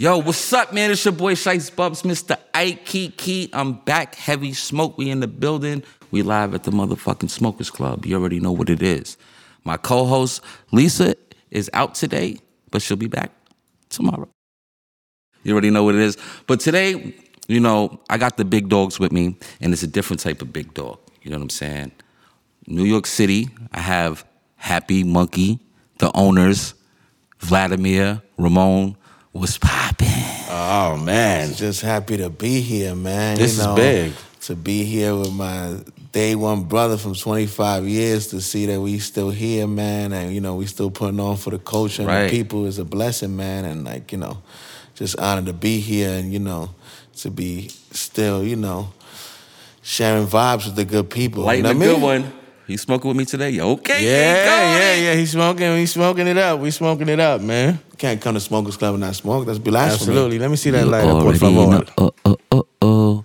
Yo, what's up, man? It's your boy Shiest Bubz, Mr. Ike Key. I'm back, heavy smoke. We in the building. We live at the motherfucking Smokers Club. You already know what it is. My co-host Lisa is out today, but she'll be back tomorrow. You already know what it is. But today, you know, I got the big dogs with me, and it's a different type of big dog. You know what I'm saying? New York City, I have Happy Munkey, the owners, Vladimir, Ramon, what's poppin'? Oh man, Just happy to be here, man. This you is big. To be here with my day one brother from 25 years to see that we still here, man, and you know we still putting on for the culture and Right. the people is a blessing, man. And like you know, just honored to be here and you know to be still, you know, sharing vibes with the good people. Lighting you know a what I good mean? one. You smoking with me today? Okay. yeah, there you go. yeah, yeah. He's smoking. He's smoking it up. We smoking it up, man. Can't come to Smokers Club and not smoke. That's blasphemy. Absolutely. Let me see that light. lighter, por already favor. Uh, uh, uh, uh.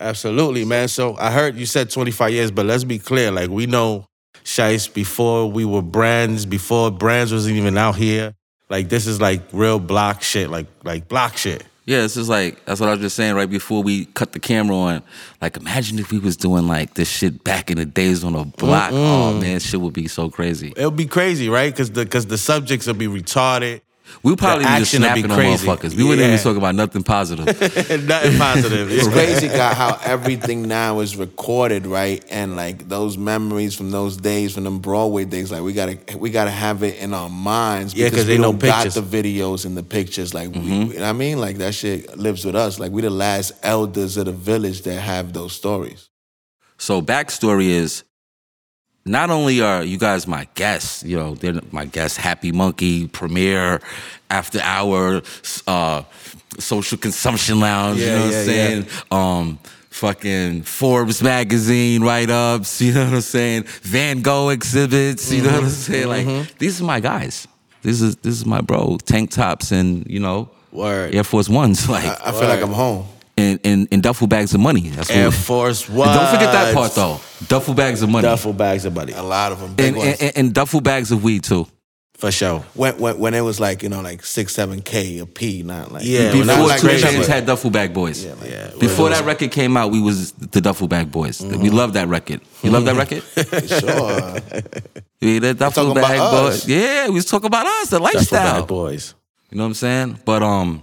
Absolutely, man. So I heard you said 25 years, but let's be clear. Like we know Shiest before we were brands, before brands wasn't even out here. Like this is like real block shit, like like block shit. Yeah, this is like that's what I was just saying right before we cut the camera on. Like, imagine if we was doing like this shit back in the days on a block. Oh man, shit would be so crazy. It'll be crazy, right? Because the because the subjects will be retarded. We probably The be just action would be snapping on crazy. motherfuckers. We wouldn't even talk about nothing positive. Nothing positive. It's crazy God, how everything now is recorded, right? And like those memories from those days, from them Broadway days, like we gotta we gotta have it in our minds. Yeah, 'cause we they know don't got pictures. the videos and the pictures. Like we, Mm-hmm. you know what I mean, like that shit lives with us. Like we the last elders of the village that have those stories. So backstory is not only are you guys my guests, you know, they're my guests, Happy Munkey, Premiere, After Hour, uh, Social Consumption Lounge, you know what yeah, I'm saying? Um, fucking Forbes magazine write ups, you know what I'm saying? Van Gogh exhibits, you know what I'm saying? Like these are my guys. This is this is my bro. Tank tops and, you know, Word. Air Force Ones, like I, I feel like I'm home. In, in, in duffel bags of money. That's Air what Force One. don't forget that part though. Duffel bags of money. Duffel bags of money. A lot of them, big and, ones. and, and duffel bags of weed too. For sure. when, when when it was like you know like six seven k a p, not like Yeah, Before that was like Two crazy. Chainz had Duffel Bag Boys. Yeah, like- Yeah. Before that record came out, we was the Duffel Bag Boys. We love that record. You love that record? sure. yeah, that Duffel Bag. Boys. Yeah, we was talking about us, the Duffel lifestyle. bag boys. You know what I'm saying? But um,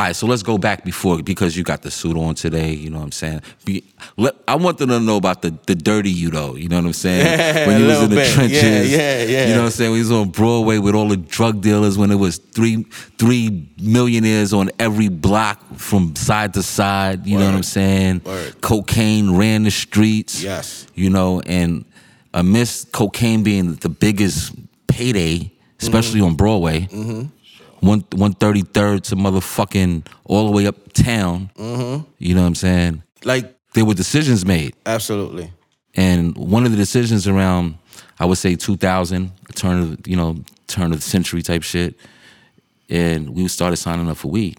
all right. So let's go back before because you got the suit on today. You know what I'm saying? Be, let, I want them to know about the the dirty you though. You know what I'm saying? Yeah, when you was in the bit. trenches. Yeah, yeah, yeah. You know what I'm saying? We was on Broadway with all the drug dealers when it was three three millionaires on every block from side to side. You know what I'm saying? Word. Cocaine ran the streets. Yes. You know, and amidst cocaine being the biggest payday, especially mm-hmm. on Broadway, mm-hmm. One one thirty third to motherfucking all the way uptown. Mm-hmm. You know what I'm saying? Like, There were decisions made, absolutely. and one of the decisions around, I would say 2000, turn of you know turn of the century type shit, and we started signing up for weed.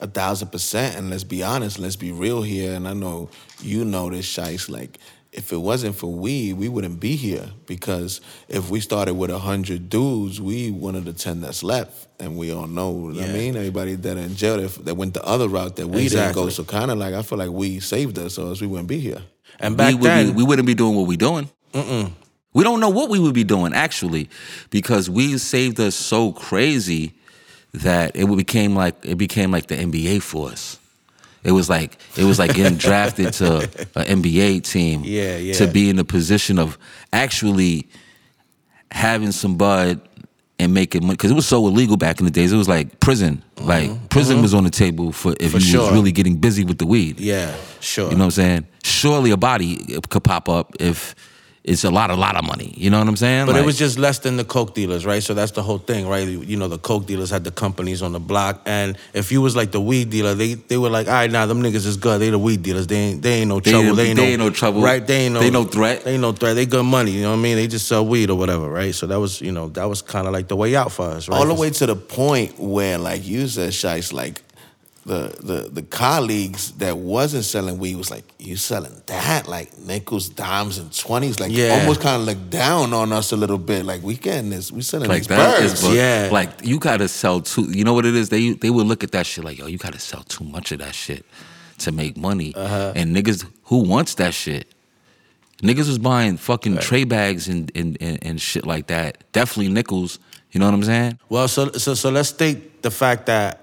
A thousand percent. And let's be honest, let's be real here. And I know you know this, Shiest. Like, if it wasn't for weed, we wouldn't be here. Because if we started with a hundred dudes, we one of the ten that's left. And we all know, what I mean, everybody that in jail that, that went the other route that we didn't go. So kind of like I feel like we saved us, or else we wouldn't be here. And back we, would then, be, we wouldn't be doing what we're doing. We don't know what we would be doing actually, because we saved us so crazy that it became like it became like the NBA for us. It was like it was like getting drafted to an NBA team. Yeah, yeah. To be in the position of actually having some bud and making money because it was so illegal back in the days. It was like prison. Like prison was on the table for if Mm-hmm. For you sure. was really getting busy with the weed. yeah, sure. You know what I'm saying? Surely a body could pop up if it's a lot, a lot of money. You know what I'm saying? But it was just less than the coke dealers, right? So that's the whole thing, right? You know, the coke dealers had the companies on the block, and if you was like the weed dealer, they they were like, all right, now them niggas is good. They the weed dealers. They ain't they ain't no trouble. ain't- They ain't, they no, ain't no trouble. right? They ain't no They no threat. They ain't no threat. They good money. You know what I mean? They just sell weed or whatever, right? So that was you know that was kind of like the way out for us, right? All the way to the point where, like you said, Shiest, like the the the colleagues that wasn't selling weed was like, you selling that like nickels, dimes, and twenties, like Yeah. almost kind of looked down on us a little bit. Like we getting this, we selling Like these that birds. is, but Yeah. like you gotta sell too. You know what it is? They they would look at that shit like, yo, you gotta sell too much of that shit to make money. Uh-huh. And niggas who wants that shit. Niggas was buying fucking tray bags and, and, and, and shit like that. Definitely nickels. You know what I'm saying? Well, so so so let's state the fact that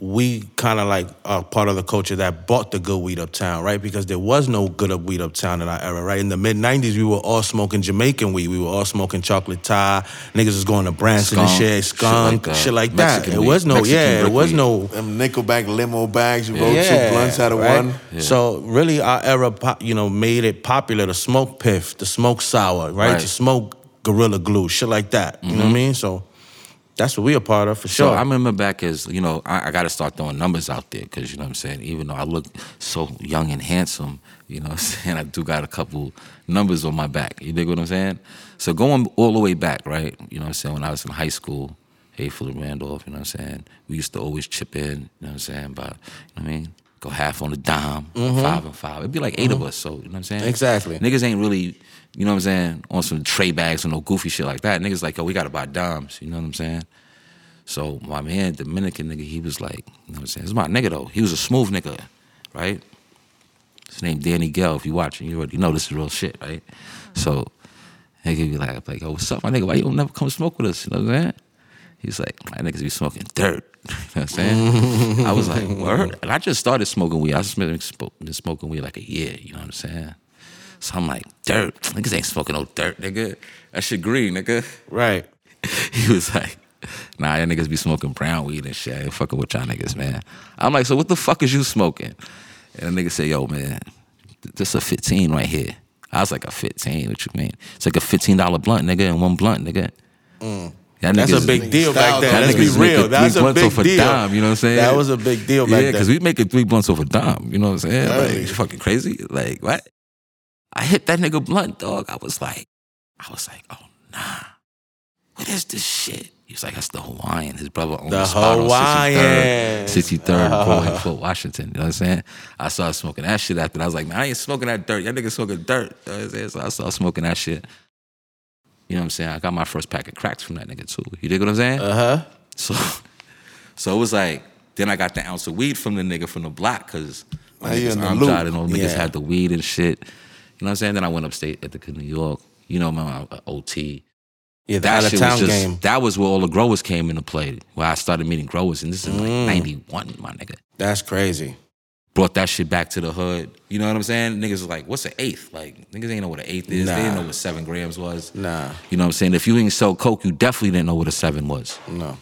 we kind of like are part of the culture that bought the good weed uptown, right? Because there was no good up weed uptown in our era, right? In the mid '90s, we were all smoking Jamaican weed. We were all smoking chocolate Thai. Niggas was going to Branson and Skunk, shit, shit skunk, like shit like that. that. Mexican It was no, Mexican yeah, it was weed. no. Them Nickelback limo bags, you roll two blunts out of right? one. So really, our era, you know, made it popular to smoke piff, to smoke sour, right? Right. To smoke gorilla glue, shit like that. You know what I mm-hmm. mean? So that's what we a part of for So sure. I remember back as, you know, I, I got to start throwing numbers out there because, you know what I'm saying? Even though I look so young and handsome, you know what I'm saying? I do got a couple numbers on my back. You dig what I'm saying? So going all the way back, right? You know what I'm saying? When I was in high school, Hayfield and Randolph, you know what I'm saying? We used to always chip in, you know what I'm saying? But, you know what I mean? Go half on the dime, mm-hmm. five and five. It'd be like 8 of mm-hmm. us, so, you know what I'm saying? Exactly. Niggas ain't really, you know what I'm saying, on some tray bags or no goofy shit like that. Niggas like, yo, we gotta buy dimes, you know what I'm saying? So my man, Dominican nigga, he was like, you know what I'm saying? It's my nigga though. He was a smooth nigga, right? His name Danny Gell. If you watching, you already know this is real shit, right? So nigga be like, like, oh, what's up, my nigga? Why you don't never come smoke with us? You know what I'm saying? He's like, my niggas be smoking dirt. you know what I'm saying? I was like, word. And I just started smoking weed. I just been smoking weed like a year, you know what I'm saying? So I'm like, dirt. Niggas ain't smoking no dirt, nigga. That shit green, nigga. right. he was like, nah, y'all niggas be smoking brown weed and shit. I ain't fucking with y'all niggas, man. I'm like, so what the fuck is you smoking? And the nigga say, yo, man, th- this a 15 right here. I was like, a 15? What you mean? It's like a $15 blunt, nigga, and one blunt, nigga. Mm. Y'all That's niggas- a big deal back then. Let's be real. That was a big off a deal. dime, you know what I'm saying? That was a big deal back yeah, then. because we making three blunts a dime, you know what I'm saying? Really? Like, you fucking crazy? Like, what? I hit that nigga blunt, dog. I was like, I was like, oh, nah. What is this shit? He was like, that's the Hawaiian. His brother owned The a spot Hawaiian. on 63rd, 63rd Broad in Fort Washington. You know what I'm saying? I started smoking that shit after that. I was like, man, I ain't smoking that dirt. Y'all niggas smoking dirt. You know what I'm saying? So I started smoking that shit. You know what I'm saying? I got my first pack of cracks from that nigga too. You dig what I'm saying? Uh huh. So, so it was like, then I got the ounce of weed from the nigga from the block you in I'm loop. and all niggas Yeah. had the weed and shit. You know what I'm saying? Then I went upstate at the New York. You know, my OT. Yeah, the That out of town just, game. that was where all the growers came into play. Where I started meeting growers, and this is Mm. like '91, my nigga. That's crazy. Brought that shit back to the hood. You know what I'm saying? Niggas was like, "What's an eighth? Like niggas ain't know what an eighth is. They didn't know what seven grams was. Nah. You know what I'm saying? If you didn't sell coke, you definitely didn't know what a seven was. No.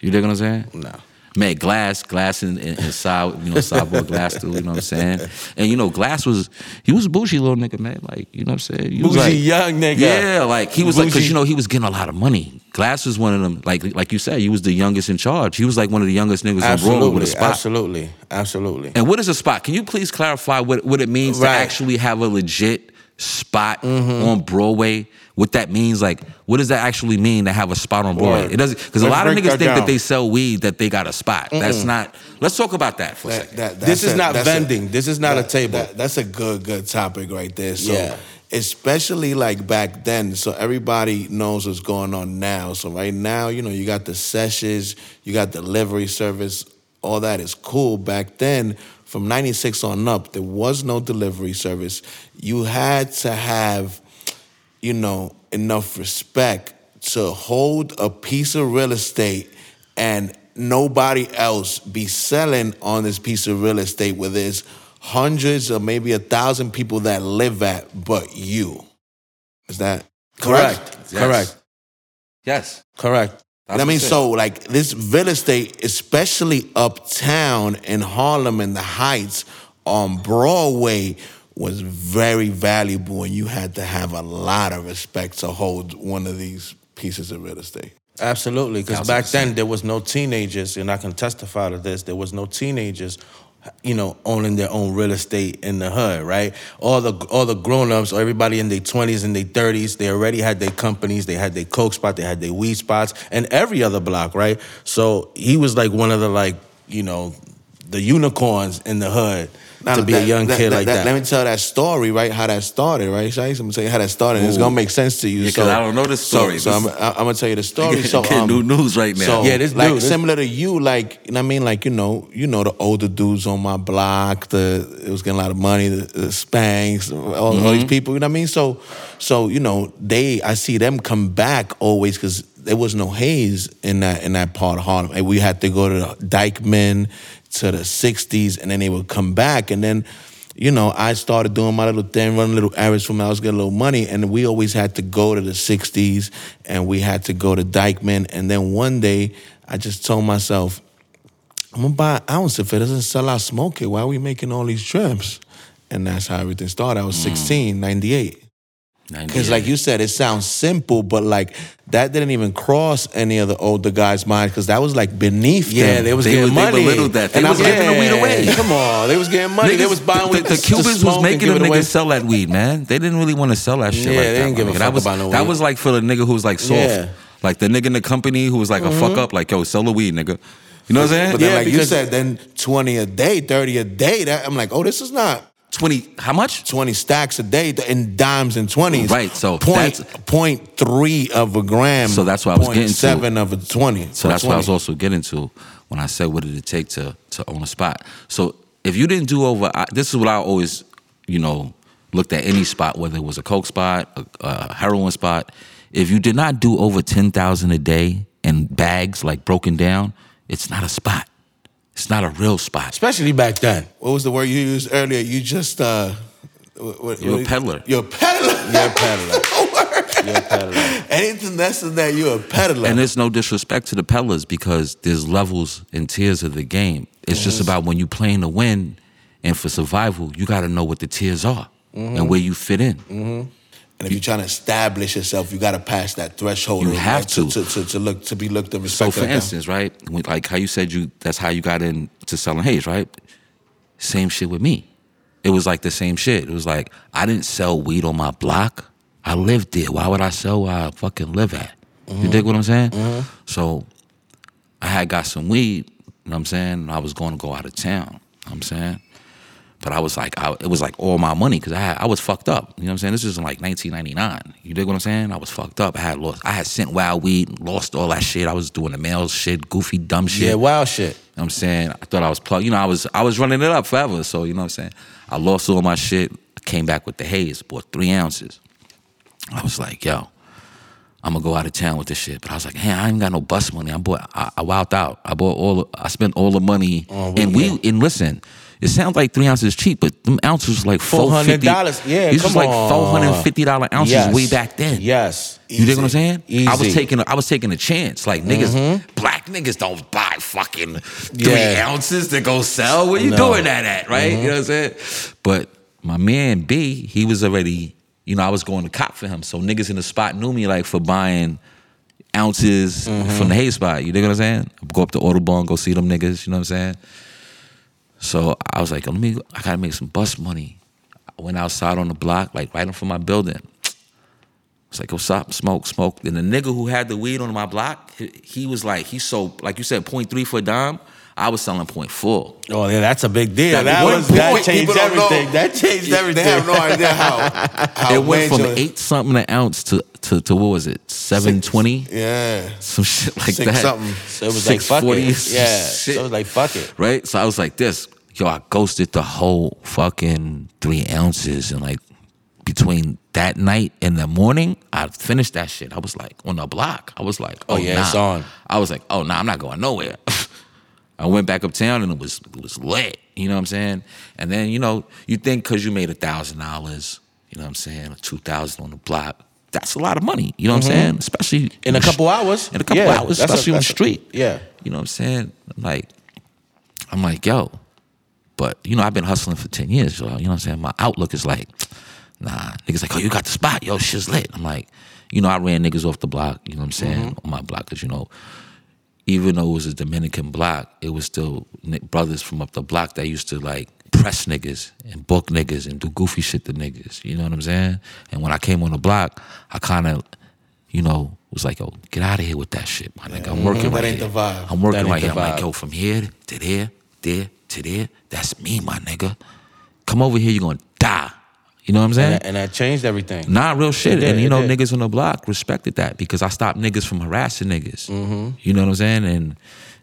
You dig what I'm saying? No. Made glass, glass and, and, and you know, sideboard glass too, you know what I'm saying? And you know, glass was he was a bougie little nigga, man. Like, you know what I'm saying? He was Bougie like, young nigga. Yeah, like he was like, cause you know, he was getting a lot of money. Glass was one of them, like like you said, he was the youngest in charge. He was like one of the youngest niggas on Broadway with a Absolutely. spot. Absolutely. Absolutely. And what is a spot? Can you please clarify what, what it means Right. to actually have a legit spot Mm-hmm. on Broadway? What that means? Like, what does that actually mean to have a spot on Broadway? Word. It doesn't because a lot of niggas that think that they sell weed that they got a spot. That's not. Let's talk about that for a second. that- This is a- not a- vending. This is not a table. that- that's a good, good topic right there. So, Yeah. especially like back then, so everybody knows what's going on now. So right now, you know, you got the sessions, you got delivery service, all that is cool. Back then, from '96 on up, there was no delivery service. You had to have you know, enough respect to hold a piece of real estate and nobody else be selling on this piece of real estate where there's hundreds or maybe a thousand people that live at but you. Is that correct? Correct. Yes. Correct. yes. Correct. I mean, so like this real estate, especially uptown in Harlem and the Heights on Broadway, was very valuable, and you had to have a lot of respect to hold one of these pieces of real estate. Absolutely, because back then there was no teenagers, and I can testify to this. There was no teenagers, you know, owning their own real estate in the hood, right? All the all the grown ups, or everybody in their twenties and their thirties, they already had their companies, they had their coke spot, they had their weed spots, and every other block, right? So he was like one of the like you know, the unicorns in the hood Now, to be a young that- kid like that. Let me tell that story, right? How that started, right? So I'm gonna tell you how that started. and It's gonna make sense to you. Yeah, 'cause I don't know the story. So, This- I'm, I'm gonna tell you the story. So Getting um, new news right now. So Yeah, this like dude, this- similar to you, like you know what I mean, like you know, you know the older dudes on my block, the it was getting a lot of money, the, the Spanks, all, all Mm-hmm. these people. You know what I mean? So, so you know, they I see them come back always because there was no haze in that in that part of Harlem, and we had to go to the Dyckman to the '60s, and then they would come back, and then. You know, I started doing my little thing, running little errands for my was getting a little money, and we always had to go to the '60s, and we had to go to Dyckman. And then one day, I just told myself, I'm gonna buy an ounce if it doesn't sell out smoke it. Why are we making all these trips? And that's how everything started. I was mm. 16, 98. Because like you said, it sounds simple, but like that didn't even cross any of the older guys' minds because that was like beneath Yeah, them. they was They getting was- they money. belittled that. They And I was giving the weed away. Come on, they was getting money. they was buying the, weed. the to Cubans was making them away. niggas sell that weed, man. They didn't really want to sell that shit Yeah, like they that. didn't give my a fuck that was, about no That was like for the nigga who was like soft. Yeah. Like the nigga in the company who was like a fuck mm-hmm. up, like, yo, sell the weed, nigga. You know what I'm saying? But then, Yeah, like you said, then 20 a day, 30 a day. That I'm like, oh, this is not 20, how much? 20 stacks a day in dimes and 20s. Right, so point, that's- point three of a gram. So that's what I was getting to. Seven of a 20. So that's what I was also getting to when I said, what did it take to to own a spot? So if you didn't do over, I, this is what I always, you know, looked at any spot, whether it was a coke spot, a, a heroin spot. If you did not do over ten thousand a day in bags, like broken down, it's not a spot. It's not a real spot. Especially back then. What was the word you used earlier? You just, uh, what, what, You're a peddler. You're a peddler. You're a peddler. You're a peddler. Anything less than that, you're a peddler. And there's no disrespect to the peddlers because there's levels and tiers of the game. It's just about when you playing to win and for survival, you got to know what the tiers are and where you fit in. And if you're trying to establish yourself, you got to pass that threshold. You have uh, like, to. to, to, to look to be looked and So for instance, right, like how you said you that's how you got into selling haze, right? Same shit with me. It was like the same shit. It was like I didn't sell weed on my block. I lived there. Why would I sell where I fucking live at? You dig what I'm saying? Mm-hmm. So I had got some weed, you know what I'm saying? I was going to go out of town, you know what I'm saying? But I was like, I, it was like all my money because I had, I was fucked up. You know what I'm saying? This is in like 1999. You dig what I'm saying? I was fucked up. I had lost. I had sent wild weed, lost all that shit. I was doing the mail shit, goofy, dumb shit. Yeah, wild shit. You know what I'm saying? I thought I was plugged. You know, I was I was running it up forever. So you know what I'm saying? I lost all my shit. I came back with the haze, bought three ounces. I was like, yo, I'm gonna go out of town with this shit. But I was like, hey, I ain't got no bus money. I bought I, I wowed out. I bought all I spent all the money. and we and listen, it sounds like three ounces cheap, but them ounces was like four fifty. $400. Yeah, These was like four hundred and fifty dollar ounces Yes. way back then. Yes. You dig what I'm saying? I was taking a, I was taking a chance. Like niggas, black niggas don't buy fucking three Yeah. ounces to go sell. Where you No. doing that at, right? You know what I'm saying? But my man B, he was already, you know, I was going to cop for him. So niggas in the spot knew me like for buying ounces from the hay spot. You dig what I'm saying? Go up to Audubon, go see them niggas. You know what I'm saying? So I was like, let me, I gotta make some bus money. I went outside on the block, like right in front of my building. It's like, go stop, smoke, smoke. And the nigga who had the weed on my block, he, was like, he sold, like you said, 0.3 for a dime. I was selling 0.4. Oh, yeah, that's a big deal. That That, one was, that point, changed people don't know. everything. That changed everything. They everything. have no idea how. how It went from major- eight something an ounce to, to, to what was it, 720? Yeah. Some shit like Six that. something. So it was like, fuck 640, it. Yeah. shit. So it was like, fuck it. right? So I was like, this, yo, I ghosted the whole fucking three ounces. And like between that night and the morning, I finished that shit. I was like, on the block. I was like, oh, Oh, yeah, nah. it's on. I was like, oh, nah, I'm not going nowhere. I went back uptown and it was it was lit. You know what I'm saying? And then, you know, you think because you made a thousand dollars, you know what I'm saying, or two thousand on the block, that's a lot of money. You know what I'm saying? Especially Mm-hmm. In a couple hours? In a couple Yeah, hours, that's a- especially on the that's a- street. yeah. You know what I'm saying? I'm like, I'm like, yo, but you know, I've been hustling for 10 years, yo. You know what I'm saying? My outlook is like, nah, niggas like, oh, you got the spot, yo, shit's lit. I'm like, you know, I ran niggas off the block, you know what I'm saying, Mm-hmm. on my block, because you know, even though it was a Dominican block, it was still brothers from up the block that used to like press niggas and book niggas and do goofy shit to niggas. You know what I'm saying? And when I came on the block, I kind of, you know, was like, yo, get out of here with that shit, my nigga. I'm working That right ain't here. the vibe. I'm working That ain't right the here. I'm like, yo, from here to there, there to there, that's me, my nigga. Come over here, you're gonna die. You know what I'm saying? And that, and that changed everything. Not real shit. did, and you know, did. niggas on the block respected that because I stopped niggas from harassing niggas. Mm-hmm. You know what I'm saying? And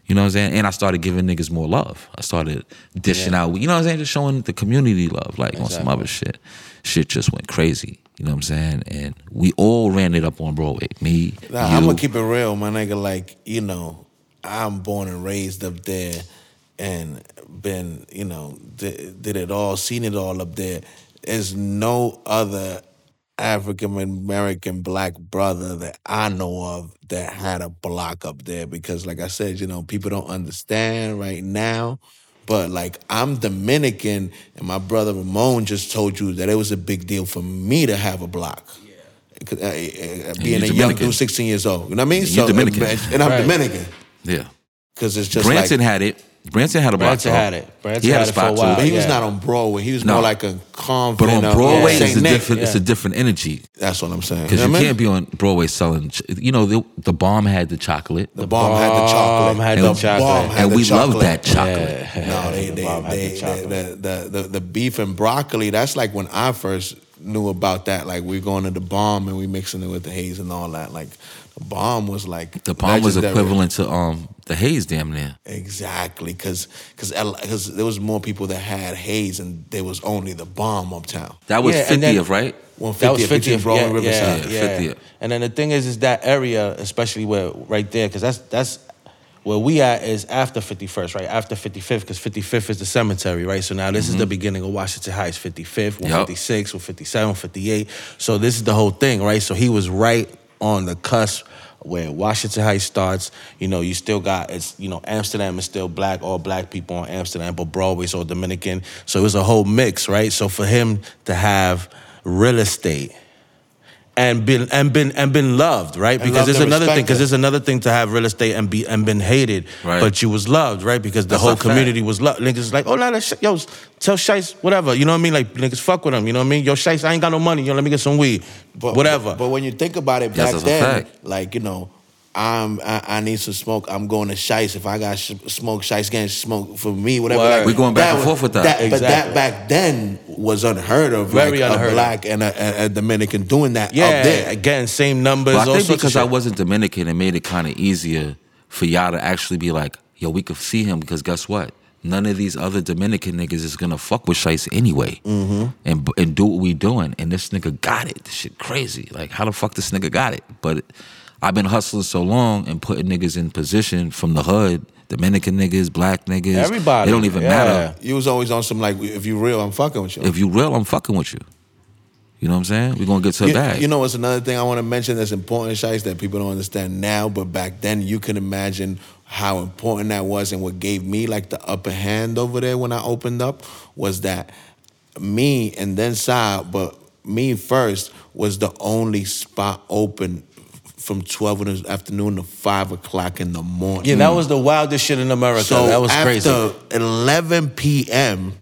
you know what I'm saying? And I started giving niggas more love. I started dishing out, you know what I'm saying? Just showing the community love, like on some other shit. Shit just went crazy. You know what I'm saying? And we all ran it up on Broadway. Me, Nah. I'm gonna keep it real, my nigga. Like you know, I'm born and raised up there, and been you know did, did it all, seen it all up there. There's no other African American black brother that I know of that had a block up there because, like I said, you know, people don't understand right now. But like I'm Dominican, and my brother Ramon just told you that it was a big deal for me to have a block. 'Cause, uh, uh, being a young dude, 16 years old. You know what I mean? you Dominican. And I'm Right. Dominican. yeah. Because it's just Branson like. had it. Branson had a block. Branson too. had it. Branson he had, had a it for a spot while. But too. he was Yeah. not on Broadway. He was No. more like a calm. But on Broadway, Saint it's a Nick. different. It's a different energy That's what I'm saying. because know you what I mean? can't be on Broadway selling. ch- You know, the, the bomb had the chocolate, The bomb had the chocolate. The bomb had the the chocolate. bomb had and the we love chocolate. that chocolate. No, they, The they, bomb had they, the they, chocolate. the, the, the, the beef and broccoli, that's like when I first knew about that. Like we going to the bomb and we mixing it with the haze and all that. Like the bomb was like The bomb was equivalent to um the haze, damn near. Exactly, because because there was more people that had haze and there was only the bomb uptown. That was Yeah, and then- 50th, right? One That was between 50th, Broadway yeah, and Riverside. yeah, Yeah, yeah. 50th. And then the thing is, is that area, especially where right there, because that's that's where we at is after 51st, right? After 55th, because 55th is the cemetery, right? So now this is the mm-hmm. beginning of Washington Heights, 55th, 156, 157, 158. So this is the whole thing, right? So he was right on the cusp where Washington Heights starts. You know, you still got it's you know Amsterdam is still black, all black people on Amsterdam, but Broadway's all Dominican. So it was a whole mix, right? So for him to have real estate and been and been and been loved, right? Because loved there's another thing. Because there's another thing to have real estate and be and been hated, Right. but you was loved, right? Because the That's whole a fact. community was loved. Niggas like, oh, nah, that shit, yo, tell Shiest whatever. You know what I mean? Like niggas fuck with him. You know what I mean? Yo, Shiest, I ain't got no money. Yo, let me get some weed. But whatever. But when you think about it back that's then, like you know, I'm I, I need some smoke. I'm going to Shiest. If I got sh- smoke, Shiest getting smoke for me, whatever. Word. Like, We going back and was- forth with that. But that back then was unheard of. Very like, unheard a of. black and a, a, a Dominican doing that yeah, up there. again, same numbers. But I think because I wasn't Dominican, it made it kind of easier for y'all to actually be like, yo, we could see him because guess what? None of these other Dominican niggas is gonna fuck with Shiest anyway, Mm-hmm. and and do what we doing. And this nigga got it. This shit crazy. Like how the fuck this nigga got it? But I've been hustling so long and putting niggas in position from the hood, Dominican niggas, black niggas. Everybody, It don't even yeah. matter. You was always on some like, if you real, I'm fucking with you. If you real, I'm fucking with you. You know what I'm saying? We're gonna get to the You, bag. you know what's another thing I want to mention that's important, Shiest, that people don't understand now, but back then you can imagine how important that was and what gave me like the upper hand over there when I opened up was that me and then Sa, but me first was the only spot open from 12 in the afternoon to 5 o'clock in the morning. yeah, that was the wildest shit in America. So that was after crazy. 11 p.m.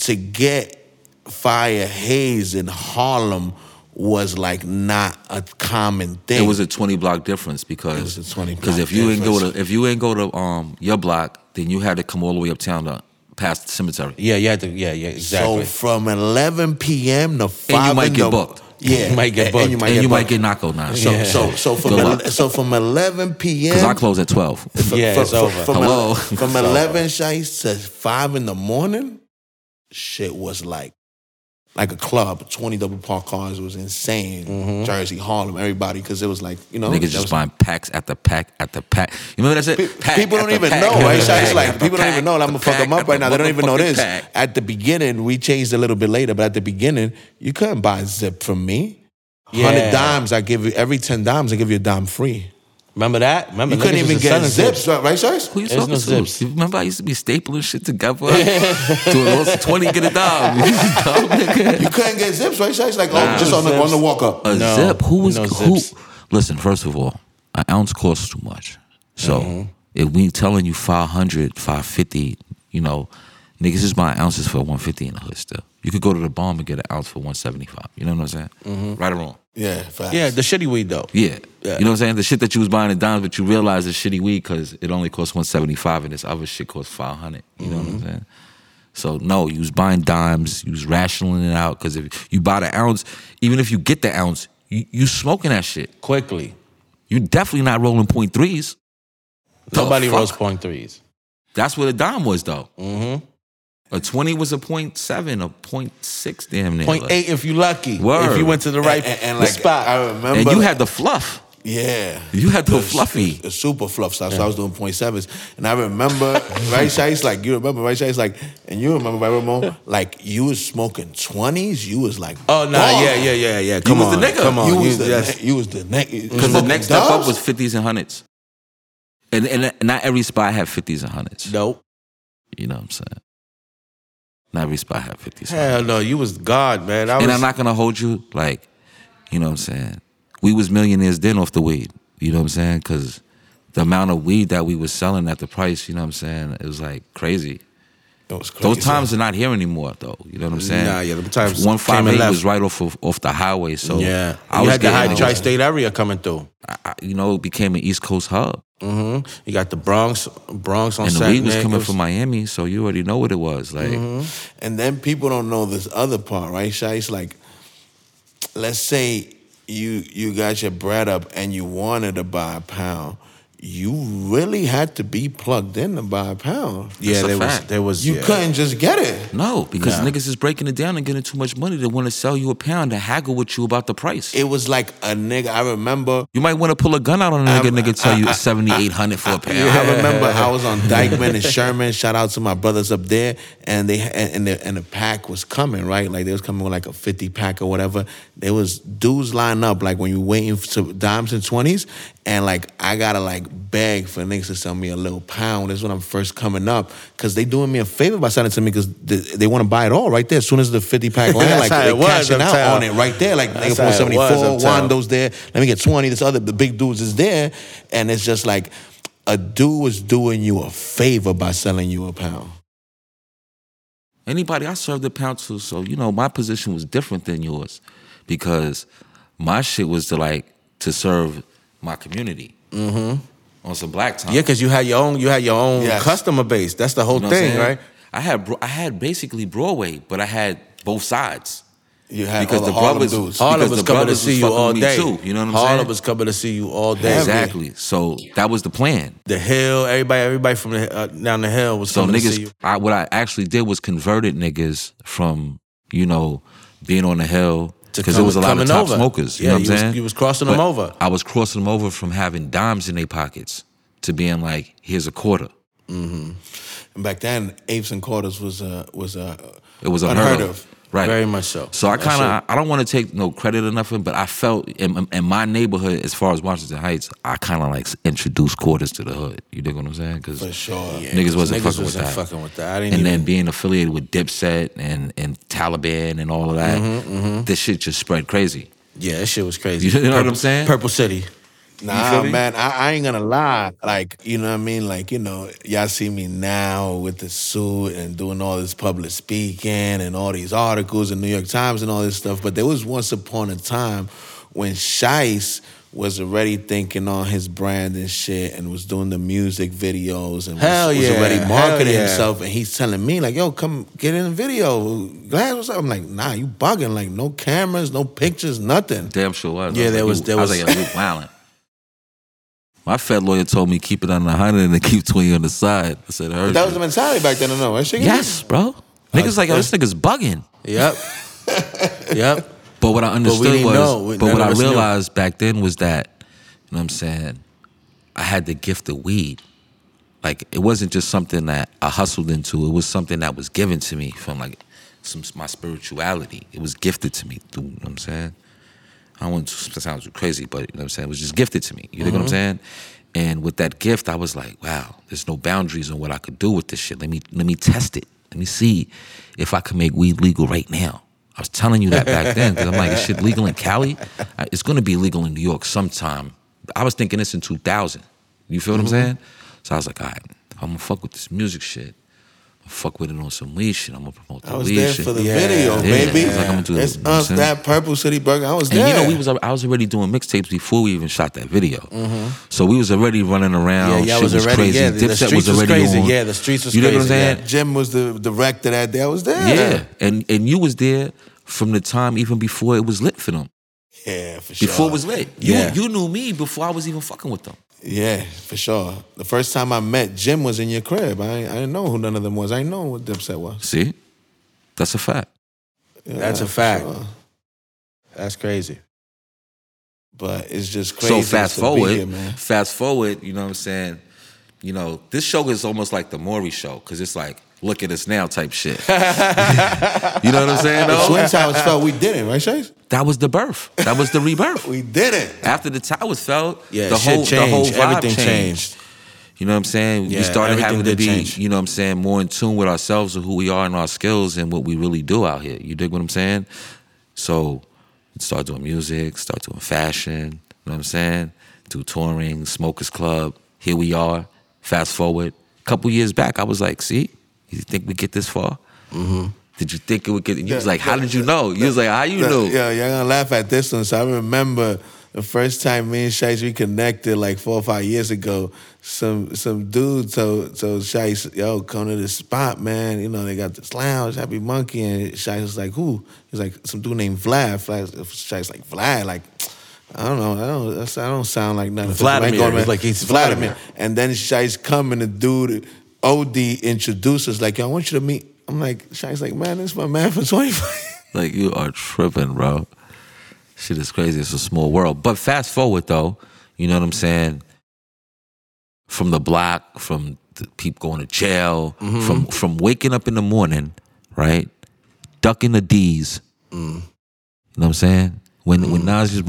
to get fire haze in Harlem was like not a common thing. It was a twenty block difference because It was a 20 because if you ain't go to if you ain't go to um your block, then you had to come all the way uptown to past the cemetery. Yeah, you had to. Yeah, yeah, exactly. So from 11 p.m. to 5 might in get the, booked. Yeah, You might get and- booked. And you might and get you might get knocked out now. So, Yeah. so, so from Good so from 11 p.m. Because I close at twelve. From- Yeah, from, it's over. From, Hello. ele- from It's 11 shites to 5 in the morning, shit was like like a club. 20 double park cars. It was insane. Mm-hmm. Jersey, Harlem, everybody, because it was like, you know. Niggas just buying packs after pack after pack. You remember that? Pack People don't even pack know, right? pack It's like people don't even know. I'm gonna fuck them up right now. They don't even know this. At the beginning, we changed a little bit later, but at the beginning, you couldn't buy a zip from me. Hundred dimes, I give you every ten dimes, I give you a dime free. Remember that? Remember You couldn't even get selling zips, right, right, Shiest? Who you There's talking no to? zips. You remember I used to be stapling shit together? Doing also 20 get a dime. You dumb nigga. You couldn't get zips, right, Shiest? Like, oh, just on the, on the walk up. A No, zip? Who was no who? zips. Listen, first of all, an ounce costs too much. So Mm-hmm. if we telling you 500, 550, you know, Niggas is buying ounces for 150 in the hood still. You could go to the bomb and get an ounce for 175. You know what I'm saying? Mm-hmm. Right or wrong? Yeah, facts. Yeah, the shitty weed though. Yeah. Yeah. You know what I'm saying? The shit that you was buying in dimes, but you realize it's shitty weed because it only costs 175 and this other shit costs 500. You know what I'm saying? So no, you was buying dimes, you was rationing it out because if you buy the ounce, even if you get the ounce, you, you smoking that shit. Quickly. You definitely not rolling point threes. Nobody rolls point threes. That's what a dime was though. Mm-hmm. A 20 was a point seven, a point six damn near. Point eight if you lucky. Word. If you went to the right and, and like spot. I remember, And you had the fluff. yeah, You had the fluffy. the super fluff stuff. So I was doing point sevens, and I remember right, Shiest, like you remember right, Shiest, like, and you remember right, Ramon, like you was smoking twenties. You was like, oh nah, "Dog." yeah, yeah, yeah, yeah. Come was the on. nigga. Come on. You was You- the yes. ne- you was the next Because the next step up was 50s and hundreds. And, and not every spot had 50s and hundreds. Nope. You know what I'm saying? Not every spot had 50s. and Hell no, you was God, man. I was, and I'm not gonna hold you like, you know what I'm saying. We was millionaires then off the weed. You know what I'm saying? Because the amount of weed that we was selling at the price, you know what I'm saying, it was like crazy. It was crazy. Those times are not here anymore, though. You know what I'm saying? Nah, yeah, them times One and five eight was right off of, off the highway, so yeah. I you was had the high tri-state area coming through. I- I- you know, it became an East Coast hub, hmm You got the Bronx, Bronx on and the weed was coming was- from Miami, so you already know what it was like. And then people don't know this other part, right, Shiest? Like, let's say you you got your bread up and you wanted to buy a pound. You really had to be plugged in to buy a pound. Yeah, That's a there was, there was. You yeah. couldn't just get it. No, because Nah. niggas is breaking it down and getting too much money. They want to sell you a pound to haggle with you about the price. It was like a nigga. I remember. you might want to pull a gun out on a nigga. I'm- nigga tell you it's seventy eight hundred for a pound. I remember I was on Dyckman and Sherman. Shout out to my brothers up there, and they and, and the and the pack was coming right. Like they was coming with like a fifty pack or whatever. There was dudes lined up like when you waiting for dimes and twenties, and like I gotta like beg for niggas to sell me a little pound. This is when I'm first coming up because they doing me a favor by selling it to me because they, they want to buy it all right there. As soon as the fifty pack land, like they it cashing out uptown. on it right there. Like That's nigga how for it seventy was four, uptown. Wando's there. Let me get twenty. This other the big dudes is there, and it's just like a dude was doing you a favor by selling you a pound. Anybody I served a pound to, so you know my position was different than yours, because my shit was to like to serve my community mm-hmm. on some black time. Yeah, because you had your own, you had your own Yes. customer base. That's the whole You know thing, right? I had Bro- I had basically Broadway, but I had both sides. You had Because all the the brothers- dudes. All- was the coming to see you all day. too, you know what I'm Harlem saying? was coming to see you all day. Exactly. So that was the plan. The hill, everybody, everybody from the uh, down the hill was So coming to see you. niggas, I, what I actually did was converted niggas from you know being on the hill because it was a lot of coming top over. smokers. You Yeah, know what you I'm was- saying? you was crossing them over. I was crossing them over from having dimes in their pockets to being like, here's a quarter. And back then, apes and quarters was a was uh, It was unheard unheard of. Of. Right. Very much so. So I kind of I don't want to take no credit or nothing, but I felt in, in my neighborhood, as far as Washington Heights, I kind of like introduced quarters to the hood. You dig what I'm saying? Because For sure. niggas wasn't Niggas fucking wasn't with that. fucking with that. I didn't and even. then being affiliated with Dipset and and Taliban and all of that, Mm-hmm, this shit just spread crazy. yeah, that shit was crazy. You know what I'm saying? Purple City. Nah, man, I, I ain't gonna lie. Like, you know what I mean? Like, you know, y'all see me now with the suit and doing all this public speaking and all these articles in New York Times and all this stuff. But there was once upon a time when Shiest was already thinking on his brand and shit and was doing the music videos and Hell was, was yeah, already hell marketing yeah. himself. And he's telling me, like, yo, come get in the video. Vlad what's up? I'm like, nah, you bugging. Like, no cameras, no pictures, nothing. Damn sure was. Yeah, there was- you- there I was was- like, Luke Wildin'. My Fed lawyer told me keep it under 100 and keep 20 on the side. I said, heard That was the mentality back then, no? That shit Yes, bro. Niggas like, yo, this nigga's bugging. Yep. yep. But what I understood was, know. We- but none what of I us knew. realized back then was that, you know what I'm saying, I had the gift of weed. Like it wasn't just something that I hustled into. It was something that was given to me from like some my spirituality. It was gifted to me. You know what I'm saying? I want to sound too crazy, but you know what I'm saying? It was just gifted to me. You know what I'm mm-hmm. saying? And with that gift, I was like, wow, there's no boundaries on what I could do with this shit. Let me let me test it. Let me see if I can make weed legal right now. I was telling you that back then because I'm like, is shit legal in Cali? It's going to be legal in New York sometime. I was thinking this in 2000. You feel what I'm mm-hmm. saying? So I was like, all right, I'm gonna fuck with this music shit. Fuck with it on some weed shit. I'm gonna promote the I was weed there shit. for the Yeah. video, Yeah, baby. it's like I'm gonna do it's it, you know what I'm us, that Purple City Burger. I was And there. you know, we was I was already doing mixtapes before we even shot that video. Mm-hmm. So we was already running around. Yeah, Shit was was, already- crazy. yeah, the- the Dipset streets was already crazy. on. Yeah, the streets was You know what I'm crazy, saying? yeah. Jim was the director that day. I was there. Yeah, and and you was there from the time even before it was lit for them. Yeah, for sure. Before it was lit, you Yeah. you knew me before I was even fucking with them. Yeah, for sure. The first time I met Jim was in your crib. I, I didn't know who none of them was. I didn't know what Dipset was. See, that's a fact. Yeah, That's a fact. sure. That's crazy. But it's just crazy. so fast to be forward, here, man. fast forward. You know what I'm saying? You know, this show is almost like the Maury show because it's like, look at us now type shit. you know what I'm saying? The Though? Twin Towers fell. We didn't, right, Chase? That was the birth. That was the rebirth. We didn't. After the towers fell, Yeah, the whole the whole vibe Everything changed. changed. You know what I'm saying? Yeah, we started having to be, change. you know what I'm saying, more in tune with ourselves and who we are and our skills and what we really do out here. You dig what I'm saying? So start doing music, start doing fashion, you know what I'm saying? Do touring, Smokers Club. Here we are. Fast forward. A couple years back, I was like, see, you think we get this far? Mm-hmm. Did you think it would get? You was like, how yeah, did you know? You was like, how you Yeah, knew? Yeah, y'all gonna laugh at this one. So I remember the first time me and Shiest reconnected like four or five years ago. Some some dude told told Shiest, yo, come to this spot, man. You know, they got this lounge, Happy Munkey, and Shiest was like, who? He's like, some dude named Vlad. Vlad Shiest like Vlad, like. I don't know. I don't. I don't sound like nothing. Vladimir. Ain't going, He's man. like, he's Vladimir. Vladimir. And then Shiest coming, and the dude OD introduces like, yo, I want you to meet. I'm like, Shiest like, man, this is my man for 25. Like you are tripping, bro. Shit is crazy. It's a small world. But fast forward though, you know what I'm saying? From the block, from the people going to jail, mm-hmm. from from waking up in the morning, right? Ducking the D's. Mm. You know what I'm saying? When when mm. Nas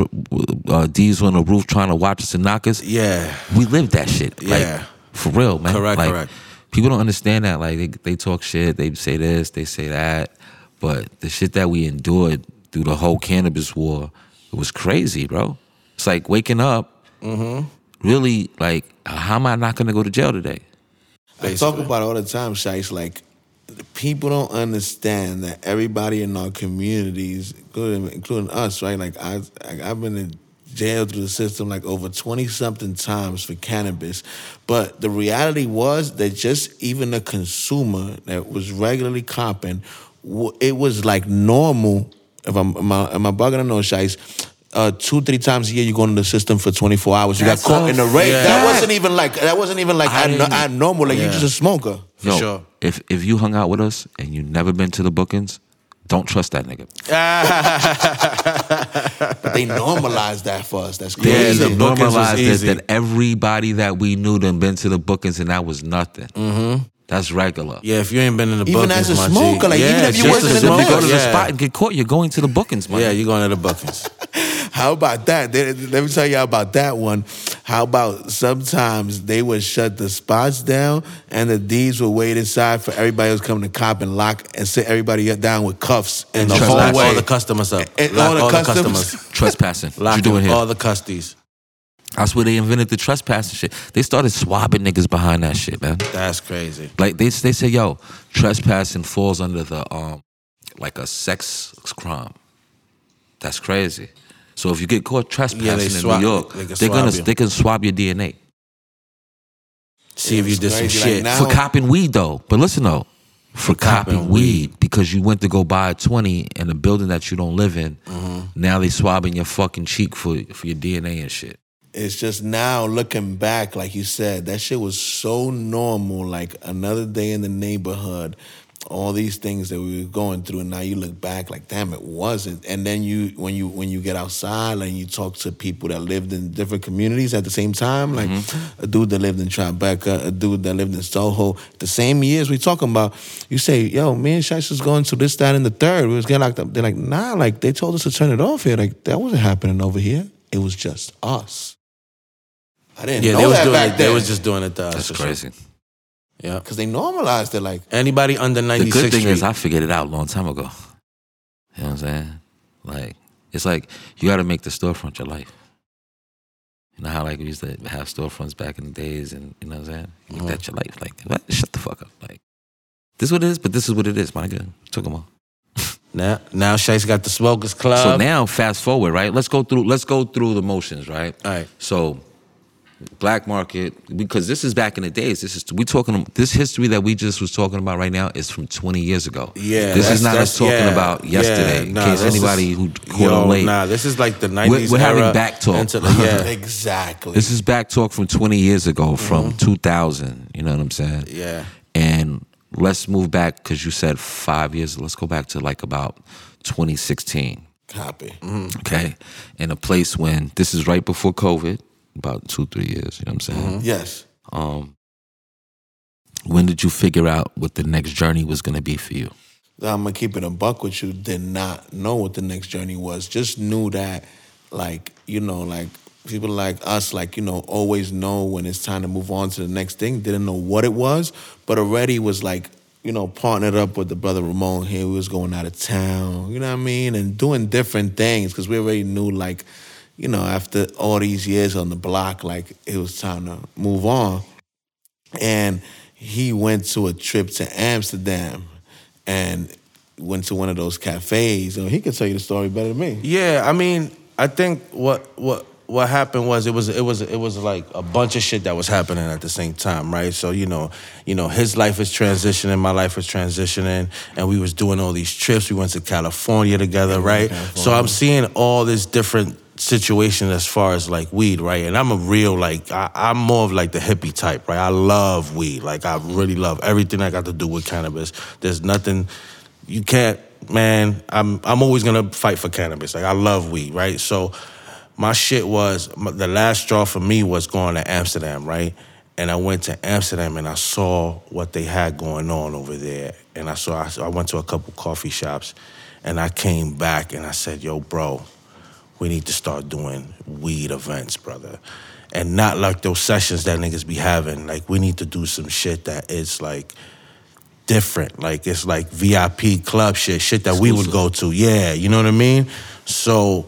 uh, D's on the roof trying to watch us and knock us, Yeah. we lived that shit. Like, Yeah. for real, man. Correct, Like, correct. People don't understand that. Like they they talk shit, they say this, they say that, but the shit that we endured through the whole cannabis war, it was crazy, bro. It's like waking up. Mm-hmm. Really, like, how am I not gonna go to jail today? I talk about it all the time, Shiest. Like, people don't understand that everybody in our communities, including, including us, right? Like, I, I, I've been in jail through the system like over 20 something times for cannabis. But the reality was that just even a consumer that was regularly copping, it was like normal. If I'm, am I, am I bugging or no, Shiest? Uh, two, three times a year, you go into the system for 24 hours. You That's got caught a in the rape. That wasn't even like that. Wasn't even like I I, didn't- normal. Like you Yeah. just a smoker. For sure. If if you hung out with us and you never been to the bookings, don't trust that nigga. But they normalized that for us. That's Yeah, they the bookings was normalized it easy. that everybody that we knew done been to the bookings and that was nothing. Mm-hmm. That's regular. Yeah, if you ain't been in the Even bookings, as a my G. smoker, like, yeah, even if you just wasn't a in the When you go to the yeah. spot and get caught, you're going to the bookings, man. Yeah, you're going to the bookings. How about that? They- Let me tell y'all about that one. How about sometimes they would shut the spots down and the D's would wait inside for everybody who's coming to cop and lock and sit everybody down with cuffs and And the whole way. all the customers up. And Lock all the all the customers. Trespassing. What Lock you doing here? all the custies. That's where they invented the trespassing shit. They started swabbing niggas behind that shit, man. That's crazy. Like they they say, yo, trespassing falls under the um like a sex crime. That's crazy. So if you get caught trespassing Yeah, in swab- New York, they can they are gonna you. they can swab your DNA See if you It's did some crazy. Like shit. now- for copping weed though. But listen though, for, copping, copping weed because you went to go buy a twenty in a building that you don't live in. Mm-hmm. Now they swabbing your fucking cheek for for your DNA and shit. It's just now looking back, like you said, that shit was so normal. Like another day in the neighborhood, all these things that we were going through, and now you look back, like damn, it wasn't. And then you, when you when you get outside and you talk to people that lived in different communities at the same time, like mm-hmm. a dude that lived in Tribeca, a dude that lived in Soho, the same years we talking about. You say, yo, me and Shiest was going to this, that, and the third. We was getting locked up. They're like, nah, like they told us to turn it off here. Like that wasn't happening over here. It was just us. I didn't Yeah, know they was that doing back it. then. They was just doing it to us. That's crazy. sure. Crazy. Yeah. because they normalized it. Like Anybody under The good thing Street. is I figured it out a long time ago. You know what I'm saying? Like it's like you got to make the storefront your life. You know how like we used to have storefronts back in the days, and you know what I'm saying? You make that mm. your life. Like what? Shut the fuck up. Like This is what it is, but this is what it is, my good. Took them all. Now, now Shiest got the Smokers Club. So now, fast forward, right? Let's go through. Let's go through the motions, right? All right. So, black market, because this is back in the days. This is we talking. This history that we just was talking about right now is from 20 years ago. Yeah, this is not us talking yeah, about yesterday. yeah, in nah, case this is- anybody who caught on late. Nah, this is like the 90s. We're- we're having back talk. the- yeah. Exactly. This is back talk from 20 years ago, from 2000. You know what I'm saying? Mm-hmm. Yeah. And let's move back because you said five years. Let's go back to like about 2016. Copy. Okay. In a place when this is right before COVID, about two, three years. You know what I'm saying? Yes. Um, when did you figure out what the next journey was going to be for you? I'm gonna keep it a buck with you. Did not know what the next journey was. Just knew that, like you know, like people like us, like you know, always know when it's time to move on to the next thing. Didn't know what it was, but already was like you know partnered up with the brother Ramon here. We was going out of town. You know what I mean, and doing different things because we already knew like, you know, after all these years on the block, like it was time to move on and he went to a trip to Amsterdam and went to one of those cafes. Know, he can tell you the story better than me. Yeah, I mean, I think what what what happened was it was it was it was like a bunch of shit that was happening at the same time, right? So you know, you know, his life is transitioning, my life was transitioning, and we was doing all these trips. We went to California together, right? So I'm seeing all this different situation as far as like weed, right? And I'm a real like I, I'm more of like the hippie type, right? I love weed, like I really love everything that got to do with cannabis. There's nothing you can't, man. I'm I'm always gonna fight for cannabis. Like I love weed, right? So my shit was the last straw for me was going to Amsterdam, right? And I went to Amsterdam and I saw what they had going on over there. And I saw I, I went to a couple coffee shops, and I came back and I said, "Yo, bro, we need to start doing weed events, brother." And not like those sessions that niggas be having. Like we need to do some shit that is like different. Like it's like VIP club shit, shit that we would go to. Yeah, you know what I mean? So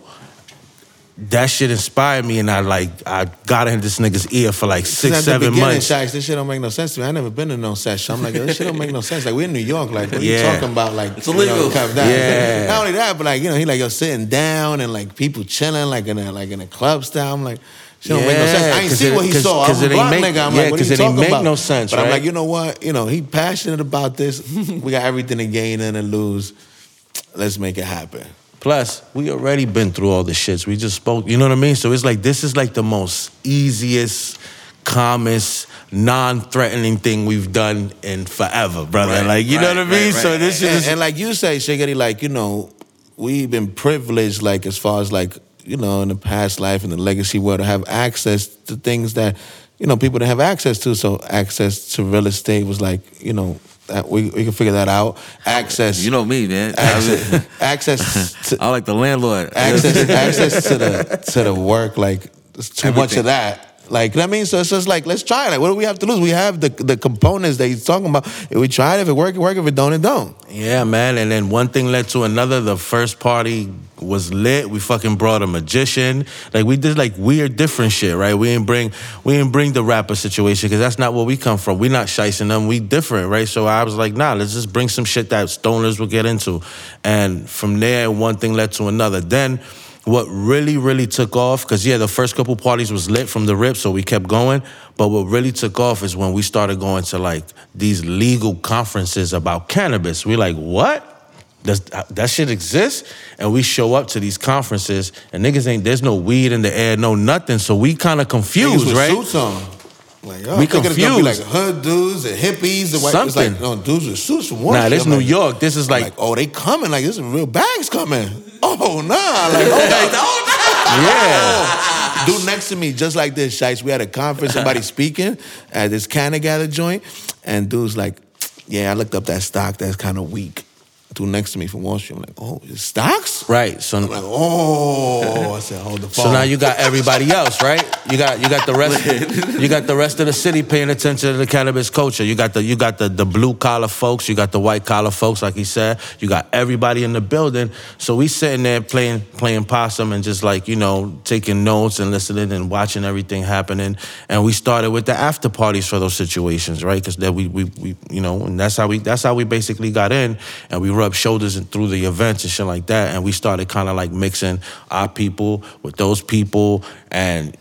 that shit inspired me and I like I got in this nigga's ear for like six, Since at seven the beginning, months. Shacks, this shit don't make no sense to me. I never been to no session. I'm like, this shit don't make no sense. Like we're in New York. Like what are Yeah. you talking about? Like It's illegal. You know, come down. Yeah. Not only that, but like you know, he like you're sitting down and like people chilling like in a like in a club style. I'm like. Shit don't make no sense. I ain't 'cause see it- what he 'cause- saw. 'cause I'm a ain't block make- nigga. I'm yeah, like, what are you it ain't talking make about? no sense, But I'm like, you know what? You know, he passionate about this. we got everything to gain and to lose. Let's make it happen. Plus, we already been through all the shits. We just spoke, you know what I mean? So it's like this is like the most easiest, calmest, non-threatening thing we've done in forever, brother. Right, like, you know what I mean? right, So this and, is and like you say, Shiggy, like you know, we've been privileged, like as far as like you know, in the past life and the legacy world, to have access to things that you know people didn't have access to. So access to real estate was like you know we we can figure that out. Access, You know me, man. access, access to I like the landlord. access access to the to the work like there's too much of that like I mean so it's just like let's try it like what do we have to lose we have the the components that he's talking about if we try it if it work it work if it don't it don't Yeah, man. And then one thing led to another. The first party was lit. We fucking brought a magician. Like we did like weird different shit, right? We didn't bring we didn't bring the rapper situation because that's not where we come from. We not shicing them. We different, right? So I was like, nah, let's just bring some shit that stoners will get into. And from there, one thing led to another. Then what really, really took off, because yeah, the first couple parties was lit from the rip, so we kept going. But what really took off is when we started going to like these legal conferences about cannabis. We're like, what? Does uh, that shit exist? And we show up to these conferences and niggas ain't there's no weed in the air, no nothing. So we kind of confused, right? suits on like oh, We it's gonna be like hood dudes and hippies and white it's Something. like no dudes with suits Nah, this I'm New like- York. This is like, like oh they coming like this is real bags coming oh nah like oh yeah. Dude next to me, just like this, Shiest. We had a conference, somebody speaking at this Gather joint, and dude's like, Yeah, I looked up that stock that's kind of weak. Dude next to me from Wall Street, I'm like, Oh, it's stocks? Right. So I'm like, Oh, I said, Hold the phone. So now you got everybody else, right? you got you got the rest you got the rest of the city paying attention to the cannabis culture. You got the you got the the blue collar folks, you got the white collar folks, like he said. You got everybody in the building. So we sitting there playing playing possum and just like you know taking notes and listening and watching everything happening. And we started with the after parties for those situations, right? Because then we, we we you know and that's how we that's how we basically got in and we rubbed shoulders and through the events and shit like that. And we started kind of like mixing our people with those people and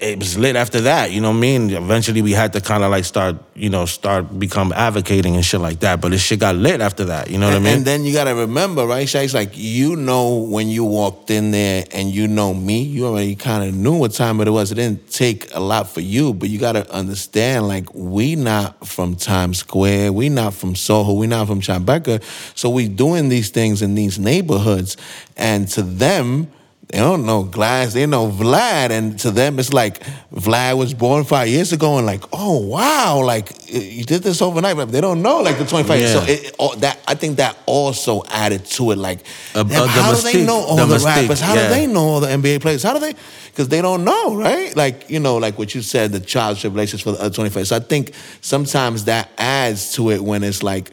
it was lit after that, you know what I mean? Eventually we had to kind of like start, you know, start become advocating and shit like that. But this shit got lit after that, you know what and, I mean? and then you gotta remember, right, Shai's like you know when you walked in there and you know me, you already kind of knew what time it was. It didn't take a lot for you, but you gotta understand, like we not from Times Square, we not from Soho, we not from Tribeca, so we doing these things in these neighborhoods, and to them. They don't know Glass, they know Vlad, and to them it's like Vlad was born five years ago, and like, oh wow, like you did this overnight, but they don't know like the twenty five. years. So it, all, that I think that also added to it. Like, Uh, damn, uh, the how do they know all the the, mystique, rappers? How yeah. do they know all the NBA players? How do they? Because they don't know, right? Like you know, like what you said, the child tribulations for the other twenty five. So I think sometimes that adds to it when it's like,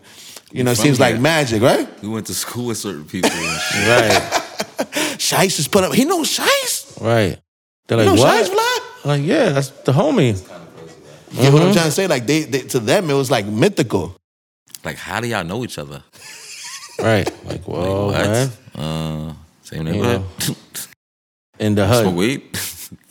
you know, it From seems like magic, right? We went to school with certain people. Right, Shiest is put up. He knows Shiest. right. They're You like, know what? Shiest Vlad. Like, yeah, that's the homie. You get Mm-hmm. what I'm trying to say? Like they, they, to them, it was like mythical. Like, how do y'all know each other? Right. Like, whoa, what? man. Uh, same You neighborhood. In the Smoke hood. weed.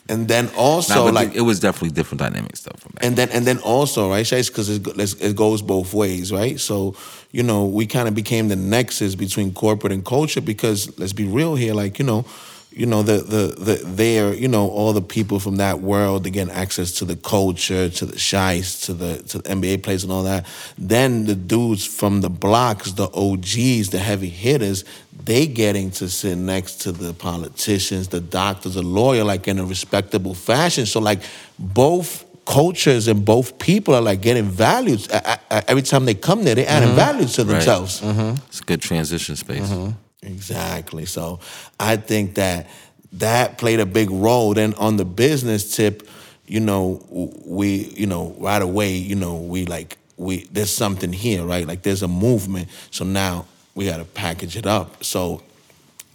And then also but like it was definitely different dynamics stuff from. And then and then also, right, Shiest, because it, go- let's- it goes both ways, right? So, you know, we kind of became the nexus between corporate and culture because let's be real here, like, you know, you know, the the the there, you know, all the people from that world they get access to the culture, to the shice, to the to the NBA players and all that. Then the dudes from the blocks, the OGs, the heavy hitters, they getting to sit next to the politicians, the doctors, the lawyer, like in a respectable fashion. So like both cultures and both people are like getting values every time they come there. They adding mm-hmm. values to Right. themselves. Mm-hmm. It's a good transition space. Mm-hmm. Exactly. So I think that that played a big role. Then on the business tip, you know, we, you know, right away, you know, we like we there's something here, right? Like there's a movement. So now we got to package it up. So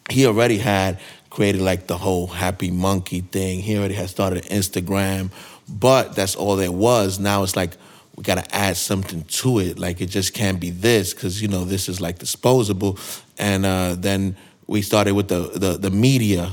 he already had created like the whole happy munkey thing. He already had started Instagram, but that's all there was. Now it's like we got to add something to it. Like it just can't be this because you know this is like disposable. And uh, then we started with the the, the media.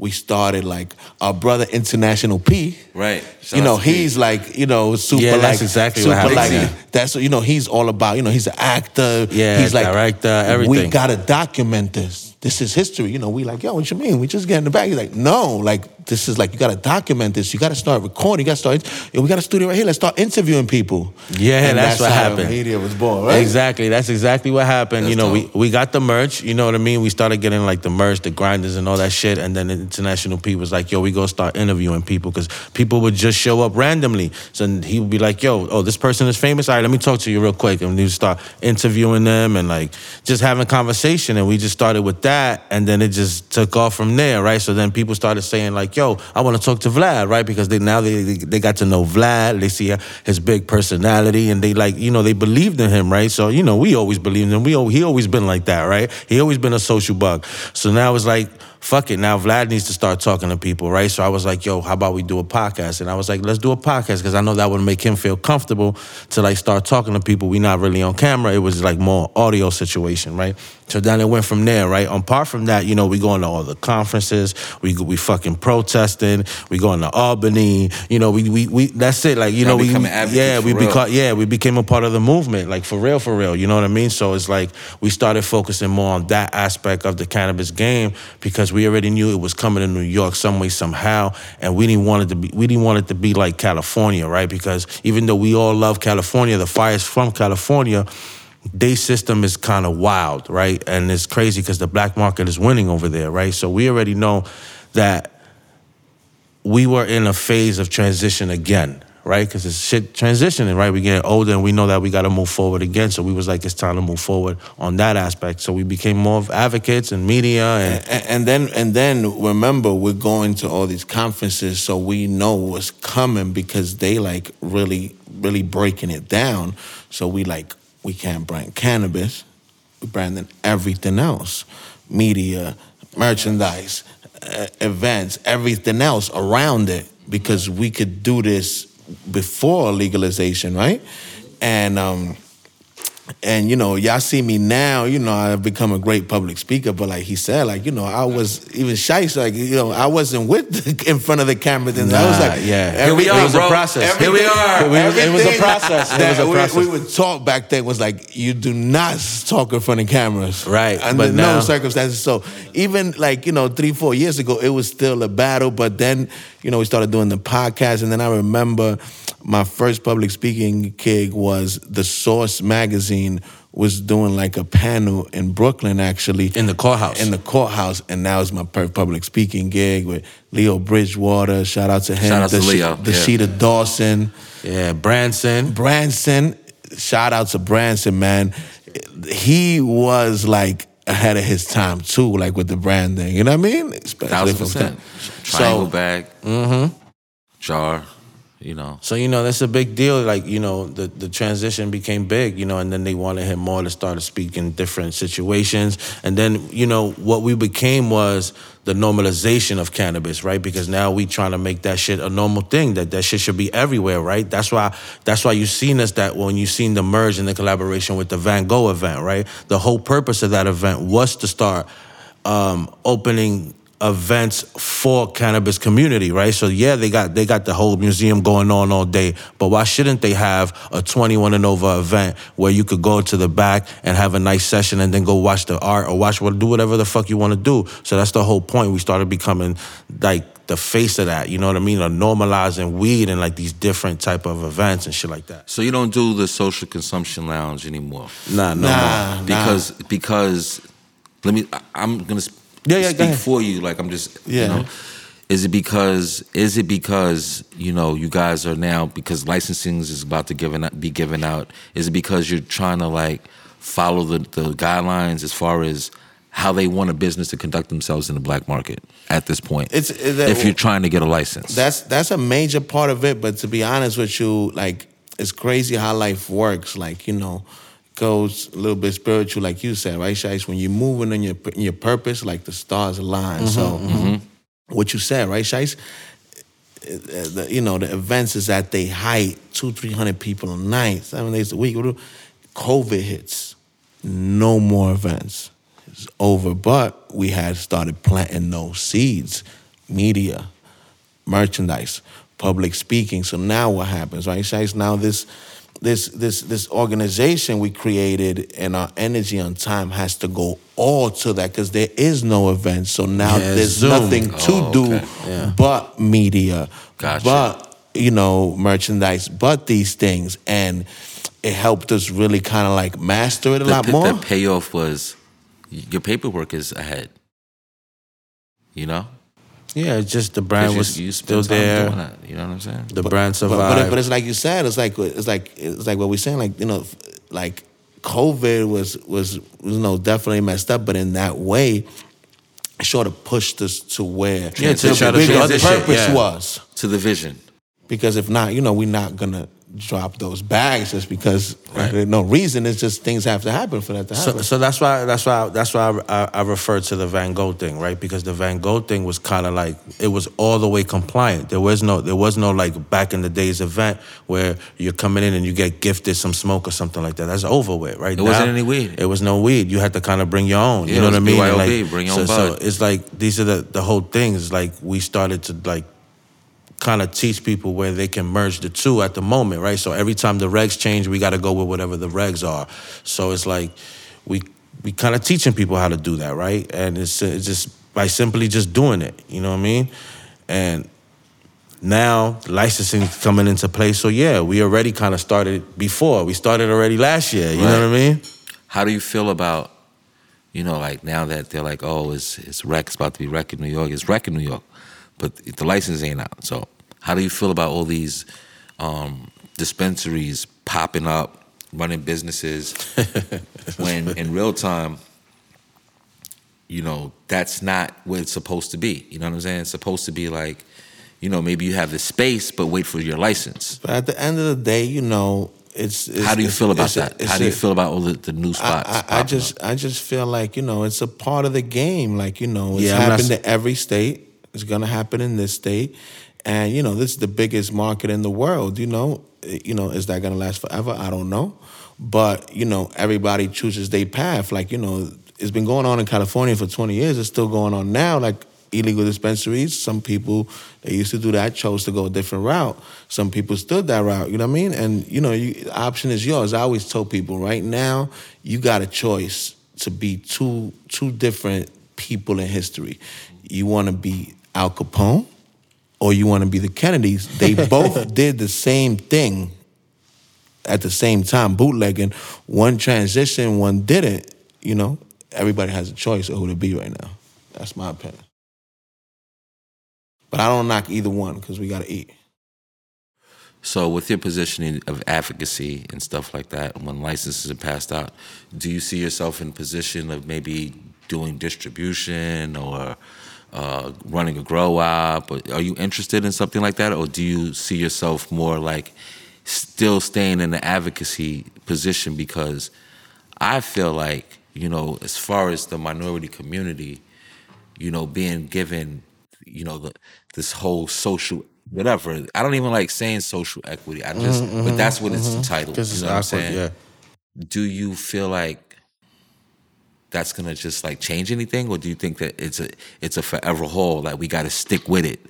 We started like our brother International P. Right. Shout you know, out to P. he's like, you know, super Yeah, like that's exactly what super happened. like Yeah. that's what you know, he's all about, you know, he's an actor. Yeah, he's like director, everything. We gotta document this. This is history. You know, we like, yo, what you mean? We just get in the back. He's like, no, like this is like you gotta document this. You gotta start recording. You gotta start. Yo, we got a studio right here. Let's start interviewing people. Yeah, And that's, what how happened. Media was born, right? Exactly. That's exactly what happened. you know, dope. we, we got the merch, you know what I mean? We started getting like the merch, the grinders and all that shit. And then the international P was like, yo, we gonna start interviewing people because people would just show up randomly. So he would be like, yo, oh, this person is famous. All right, let me talk to you real quick. And we start interviewing them and like just having conversation. And we just started with that. And then it just took off from there, right? So then people started saying like, yo, I want to talk to Vlad, right? Because they now they, they they got to know Vlad. They see his big personality and they like, you know, they believed in him, right? So, you know, we always believed in him. We he always been like that, right? He always been a social bug. So now it's like, fuck it. Now Vlad needs to start talking to people, right? So I was like, yo, how about we do a podcast? And I was like, let's do a podcast because I know that would make him feel comfortable to like start talking to people. We not really on camera. It was like more audio situation, right? So then it went from there, right? Apart from that, you know, we going to all the conferences. We we fucking protesting. We going to Albany. You know, we we, we that's it. Like you Y'all know, we yeah, we real. become yeah, we became a part of the movement, like for real, for real. You know what I mean? So it's like we started focusing more on that aspect of the cannabis game because we already knew it was coming to New York some way, somehow, and we didn't want it to be we didn't want it to be like California, right? Because even though we all love California, the fires from California. Their system is kind of wild, right? And it's crazy because the black market is winning over there, right? So we already know that we were in a phase of transition again, right? Because it's shit transitioning, right? We're getting older and we know that we got to move forward again. So we was like, it's time to move forward on that aspect. So we became more of advocates and media and and, and then and then remember we're going to all these conferences so we know what's coming because they like really really breaking it down so we like we can't brand cannabis we branding everything else. Media merchandise uh, events everything else around it because we could do this before legalization right? And um and you know, y'all see me now. You know, I've become a great public speaker. But like he said, like you know, I was even shy. Like you know, I wasn't with the, in front of the camera. Then I was like, yeah. Here we are, It was a bro. process. Here we are. It was- it was a process. It was a we- process. We, would talk back then was like, you do not talk in front of cameras, Right, Under but no now- circumstances. So even like you know, three four years ago, it was still a battle. But then you know, we started doing the podcast, and then I remember my first public speaking gig was the Source magazine was doing like a panel in Brooklyn, actually in the courthouse. in the courthouse, and that was my public speaking gig with Leo Bridgewater. Shout out to him. Shout out to the Leo, The yeah. Sheeta Dawson, yeah, Branson. Branson. Shout out to Branson, man. He was like ahead of his time too, like with the branding. You know what I mean? Especially Thousand percent. Triangle So bag. Mm-hmm. Jar. You know. So you know that's a big deal. Like you know the the transition became big. You know, and then they wanted him more to start to speak in different situations. And then you know what we became was the normalization of cannabis, right? Because now we trying to make that shit a normal thing. That that shit should be everywhere, right? That's why that's why you seen us that when you seen the merge and the collaboration with the Van Gogh event, right? The whole purpose of that event was to start um, opening events for cannabis community, right? So yeah, they got they got the whole museum going on all day, but why shouldn't they have a 21 and over event where you could go to the back and have a nice session and then go watch the art or watch what do whatever the fuck you want to do. So that's the whole point. We started becoming like the face of that, you know what I mean? Or normalizing weed and like these different type of events and shit like that. So you don't do the social consumption lounge anymore. Nah, no, Nah, more. nah. because because let me I- I'm gonna sp- Yeah, yeah, speak for you like I'm just Yeah. you know is it because is it because you know you guys are now because licensing is about to given be given out is it because you're trying to like follow the, the guidelines as far as how they want a business to conduct themselves in the black market at this point It's- that- if you're trying to get a license That's that's a major part of it. But to be honest with you, like it's crazy how life works. Like you know, goes a little bit spiritual, like you said, right, Shiest? When you're moving in your in your purpose, like the stars align. Mm-hmm, so mm-hmm. what you said, right, Shiest? The, you know, the events is at their height, two, three hundred people a night, seven days a week. COVID hits, no more events. It's over. But we had started planting those seeds, media, merchandise, public speaking. So now what happens, right, Shiest? Now this this this this organization we created and our energy on time has to go all to that because there is no event. So now Yeah, there's Zoom. nothing oh, to Oh, do okay. Yeah. but media, Gotcha. but you know merchandise, but these things, and it helped us really kind of like master it a the, lot more. the payoff was your paperwork is ahead you know Yeah, it's just the brand was you, you still time there. doing that, you know what I'm saying The brand survived. but, but it's like you said, it's like it's like it's like what we're saying, like you know, like COVID was was you know definitely messed up, but in that way, it sort of pushed us to where Yeah, to the try to bigger transition, purpose yeah. was. to the vision Because if not, you know, we're not gonna drop those bags just because there's no reason. It's just things have to happen for that to happen. So, so that's why that's why that's why I, I, I refer to the Van Gogh thing, right? Because the Van Gogh thing was kind of like it was all the way compliant. There was no there was no like back in the days event where you're coming in and you get gifted some smoke or something like that. That's over with, right? It wasn't any weed. It was no weed. You had to kind of bring your own. Yeah, you know it what I mean? BYOB, like, bring your so, own so bud. it's like these are the the whole things. Like we started to like kind of teach people where they can merge the two at the moment, right? So every time the regs change, we got to go with whatever the regs are. So it's like we we kind of teaching people how to do that, right? And it's, it's just by simply just doing it, you know what I mean? And now licensing coming into play. So yeah, we already kind of started before. We started already last year. You know what I mean? How do you feel about, you know, like now that they're like, oh, it's it's rec, it's about to be rec in New York. It's rec in New York, but the license ain't out. So how do you feel about all these um, dispensaries popping up, running businesses, when in real time, you know, that's not what it's supposed to be. You know what I'm saying? It's supposed to be like, you know, maybe you have the space, but wait for your license. But at the end of the day, you know, it's. it's How do you feel about it's a- that? How do you a- feel about all the, the new spots? I, I, I just up? I just feel like you know it's a part of the game. Like you know, it's Yeah, I'm not happened to every state. It's gonna happen in this state, and you know this is the biggest market in the world. You know, Eh, you know is that gonna last forever? I don't know, but you know everybody chooses their path. Like you know, it's been going on in California for twenty years. It's still going on now. Like illegal dispensaries. Some people they used to do that chose to go a different route. Some people stood that route. You know what I mean? And you know, you, the option is yours. I always tell people right now, you got a choice to be two two different people in history. You want to be Al Capone, or you want to be the Kennedys. They both did the same thing at the same time, bootlegging. One transition, one didn't. You know, everybody has a choice of who to be right now. That's my opinion. But I don't knock either one because we got to eat. So, with your positioning of advocacy and stuff like that, when licenses are passed out, do you see yourself in position of maybe doing distribution or uh, running a grow? Or are you interested in something like that, or do you see yourself more like still staying in the advocacy position? Because I feel like you know, as far as the minority community, you know, being given, you know, the, this whole social whatever. I don't even like saying social equity. I just, but that's what it's entitled. You know what I'm saying? Yeah. Do you feel like that's gonna just like change anything, or do you think that it's a it's a forever hole? Like we got to stick with it.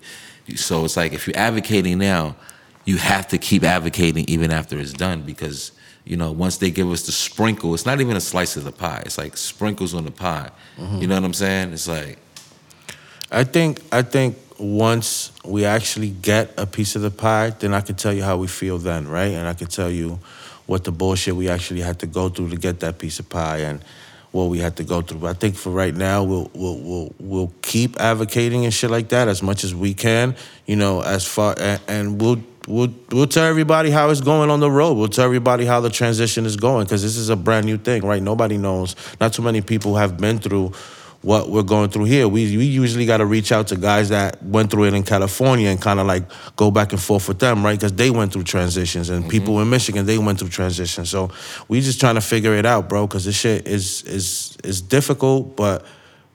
So it's like if you're advocating now, you have to keep advocating even after it's done because you know once they give us the sprinkle, it's not even a slice of the pie. It's like sprinkles on the pie. You know what I'm saying? It's like I think I think once we actually get a piece of the pie, then I can tell you how we feel then, right? And I can tell you what the bullshit we actually had to go through to get that piece of pie and what we had to go through. I think for right now, we'll we'll we'll we'll keep advocating and shit like that as much as we can, you know, as far and, and we'll. We'll, we'll tell everybody how it's going on the road. We'll tell everybody how the transition is going because this is a brand new thing, right? Nobody knows. Not too many people have been through what we're going through here. We we usually got to reach out to guys that went through it in California and kind of like go back and forth with them, right? Because they went through transitions, and people in Michigan they went through transitions. So we just trying to figure it out, bro. Because this shit is is is difficult, but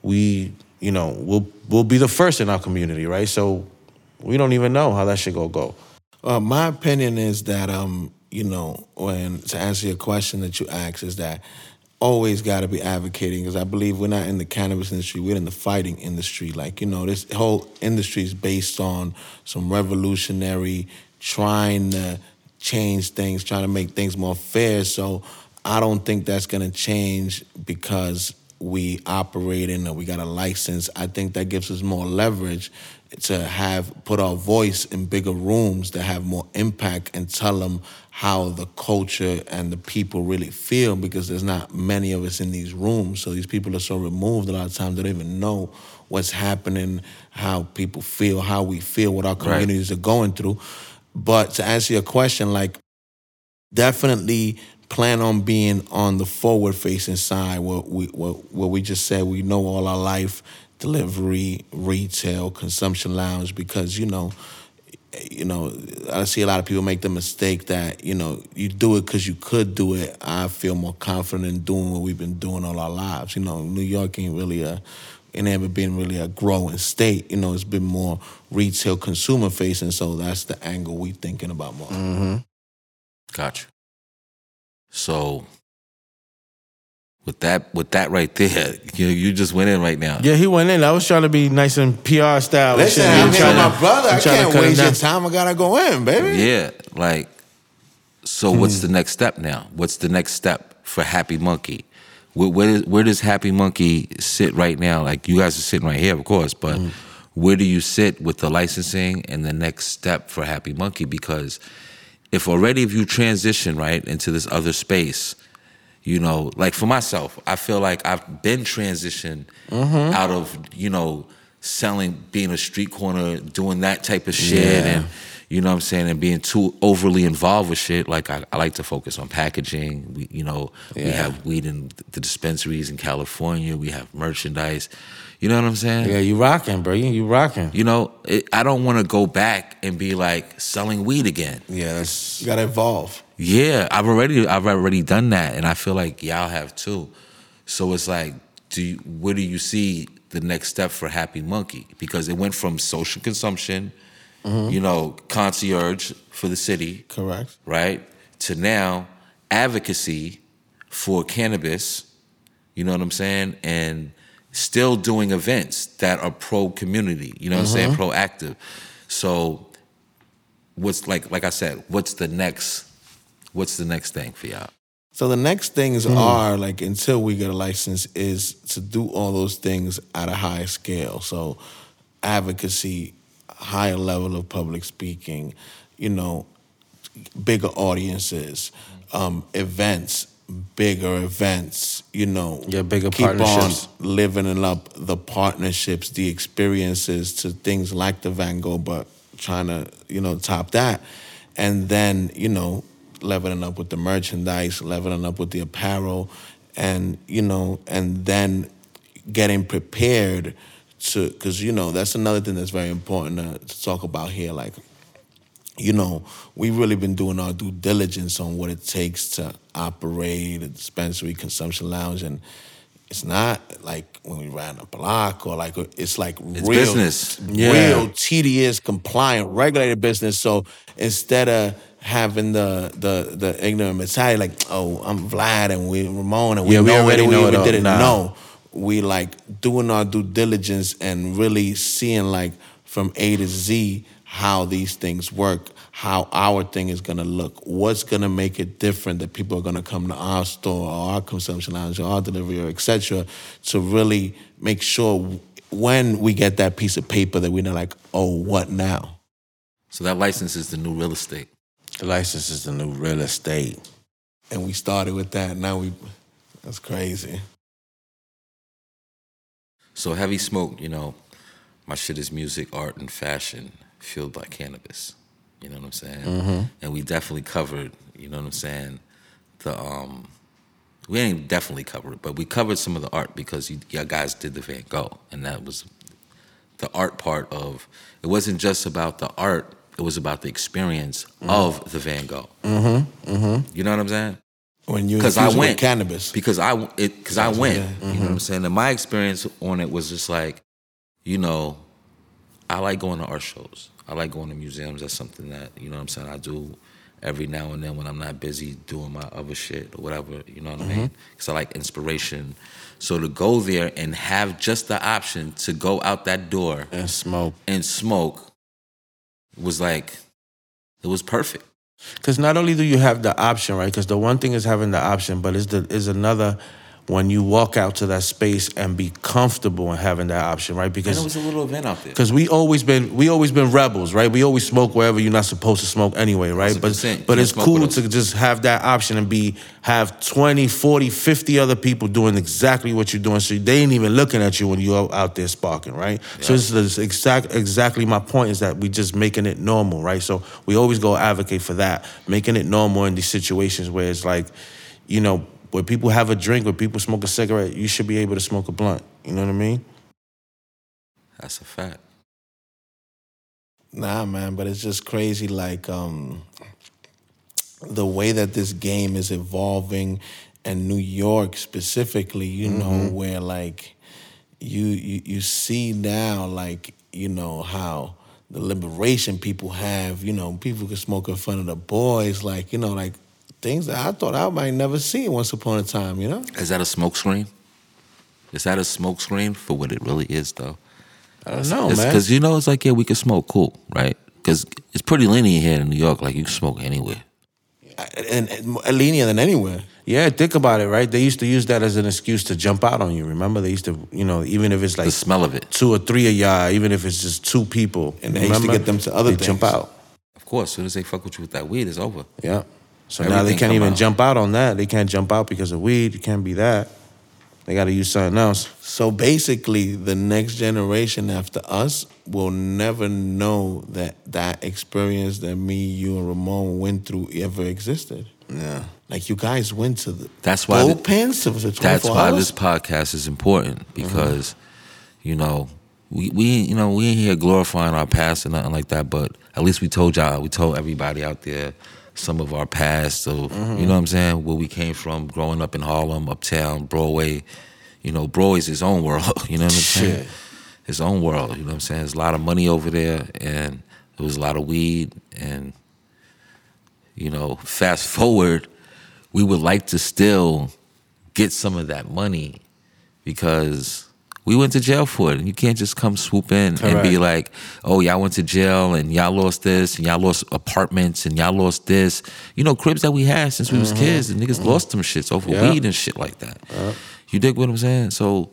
we you know we'll we'll be the first in our community, right? So we don't even know how that shit gonna go. Uh, my opinion is that um, you know, when to answer your question that you asked is that always got to be advocating because I believe we're not in the cannabis industry, we're in the fighting industry. Like you know, this whole industry is based on some revolutionary trying to change things, trying to make things more fair. So I don't think that's gonna change because we operate in or we got a license. I think that gives us more leverage to have put our voice in bigger rooms that have more impact and tell them how the culture and the people really feel because there's not many of us in these rooms. So these people are so removed a lot of times they don't even know what's happening, how people feel, how we feel, what our communities are going through. But to answer your question, like definitely plan on being on the forward facing side where we where, where we just said we know all our life delivery retail consumption lounge because you know you know i see a lot of people make the mistake that you know you do it because you could do it. I feel more confident in doing what we've been doing all our lives. You know new york ain't really a it never been really a growing state. You know it's been more retail consumer facing so that's the angle we're thinking about more. Mm-hmm. Gotcha. So with that with that right there, you you just went in right now. Yeah, he went in. I was trying to be nice and PR style. and Listen. I'm here with trying my to- brother. I'm I trying to can't waste your time. I gotta go in, baby. Yeah, like so what's hmm. the next step now? What's the next step for Happy Munkey? Where, where, is, where does Happy Munkey sit right now? Like you guys are sitting right here, of course, but hmm. where do you sit with the licensing and the next step for Happy Munkey? Because if already if you transition right into this other space, you know, like for myself, I feel like I've been transitioned mm-hmm. out of you know selling, being a street corner, doing that type of shit, Yeah. and you know what I'm saying, and being too overly involved with shit. Like I, I like to focus on packaging. We, you know, we have weed in the dispensaries in California. We have merchandise. You know what I'm saying? Yeah, you rocking, bro. You, you rocking. You know, it, I don't want to go back and be like selling weed again. Yeah, that's You gotta evolve. Yeah, I've already I've already done that, and I feel like y'all have too. So it's like, do you, where do you see the next step for Happy Munkey? Because it went from social consumption, mm-hmm. you know, concierge for the city, Correct. right, to now advocacy for cannabis. You know what I'm saying? And still doing events that are pro community. You know what I'm saying? Mm-hmm. Proactive. So, what's like like I said, what's the next? What's the next thing for y'all? So the next things are like until we get a license is to do all those things at a high scale. So advocacy, higher level of public speaking, you know, bigger audiences, um, events, bigger events, you know. Yeah, bigger keep partnerships. on living up the partnerships, the experiences to things like the Van Gogh, but trying to, you know, top that. And then, you know, leveling up with the merchandise, leveling up with the apparel, and, you know, and then getting prepared to, because, you know, that's another thing that's very important to, to talk about here. Like, you know, we've really been doing our due diligence on what it takes to operate a dispensary consumption lounge. And it's not like when we ran a block or like, it's like It's real, business. Yeah. real tedious, compliant, regulated business. So instead of having the the the ignorant mentality, like, oh, I'm Vlad and we Ramon and we Yeah, we know already it, know we it even didn't Nah. know. We like doing our due diligence and really seeing like from A to Z how these things work, how our thing is gonna look, what's gonna make it different that people are gonna come to our store or our consumption lounge or our delivery or etc. to really make sure when we get that piece of paper that we're not like, oh, what now? So that license is the new real estate. the license is the new real estate. And we started with that. Now we, that's crazy. So heavy smoke, you know, my shit is music, art, and fashion fueled by cannabis. You know what I'm saying? And we definitely covered, you know what I'm saying, the um we ain't definitely covered it, but we covered some of the art because you, y'all guys did the Van Gogh, and that was the art part of. It wasn't just about the art; it was about the experience of the Van Gogh. Mm-hmm. Mm-hmm. You know what I'm saying? When you because I infuse with went cannabis. because I it because I went. Yeah. You know what I'm saying? And my experience on it was just like, you know, I like going to art shows. I like going to museums. That's something that you know what I'm saying. I do every now and then when I'm not busy doing my other shit or whatever. You know what I mean? Mm-hmm. Because I like inspiration. So to go there and have just the option to go out that door And smoke. and smoke was like, it was perfect. Because not only do you have the option, right? Because the one thing is having the option, but is the is another when you walk out to that space and be comfortable in having that option, right? And Because it was a little event out there. because we always been we always been rebels, right? We always smoke wherever you're not supposed to smoke anyway, right? But 100%. but it's cool to just have that option and be have 20, 40, 50 other people doing exactly what you're doing. So they ain't even looking at you when you're out there sparking, right? So this is exact exactly my point is that we just making it normal, right? So we always go advocate for that, making it normal in these situations where it's like, you know, where people have a drink, where people smoke a cigarette, you should be able to smoke a blunt. You know what I mean? That's a fact. Nah, man, but it's just crazy. Like um, the way that this game is evolving, and New York specifically, you know, where like you you you see now, like you know how the liberation people have. You know, people can smoke in front of the boys, like you know, like things that I thought I might never see once upon a time. You know. Is that a smokescreen? Is that a smokescreen for what it really is, though? I don't know, man. Because you know, it's like yeah, we can smoke, cool, right? Because it's pretty lenient here in New York. Like you can smoke anywhere. And, and more lenient than anywhere. Yeah, think about it, right? They used to use that as an excuse to jump out on you. Remember, they used to, you know, even if it's like The smell of it, two or three of y'all, even if it's just two people, And they used to get them to other they jump out. of course. As soon as they fuck with you with that weed, it's over. Yeah. So now they can't even out. jump out on that. They can't jump out because of weed. It can't be that. They got to use something else. So basically, the next generation after us will never know that that experience that me, you, and Ramon went through ever existed. Yeah. Like you guys went to the That's why the- bullpens to the That's why hours? this podcast is important because, you know, we, we you know we ain't here glorifying our past or nothing like that, but at least we told y'all, we told everybody out there some of our past. So you know what I'm saying, where we came from, growing up in Harlem, uptown, Broadway. You know, Broadway's his own world. You know what I'm saying? Shit. His own world. You know what I'm saying? There's a lot of money over there, and there was a lot of weed, and you know, fast forward, we would like to still get some of that money because we went to jail for it. And you can't just come swoop in and be like, oh, y'all went to jail and y'all lost this and y'all lost apartments and y'all lost this. You know, cribs that we had since we was mm-hmm. kids and niggas mm-hmm. lost them shits over Yeah. weed and shit like that. You dig what I'm saying? So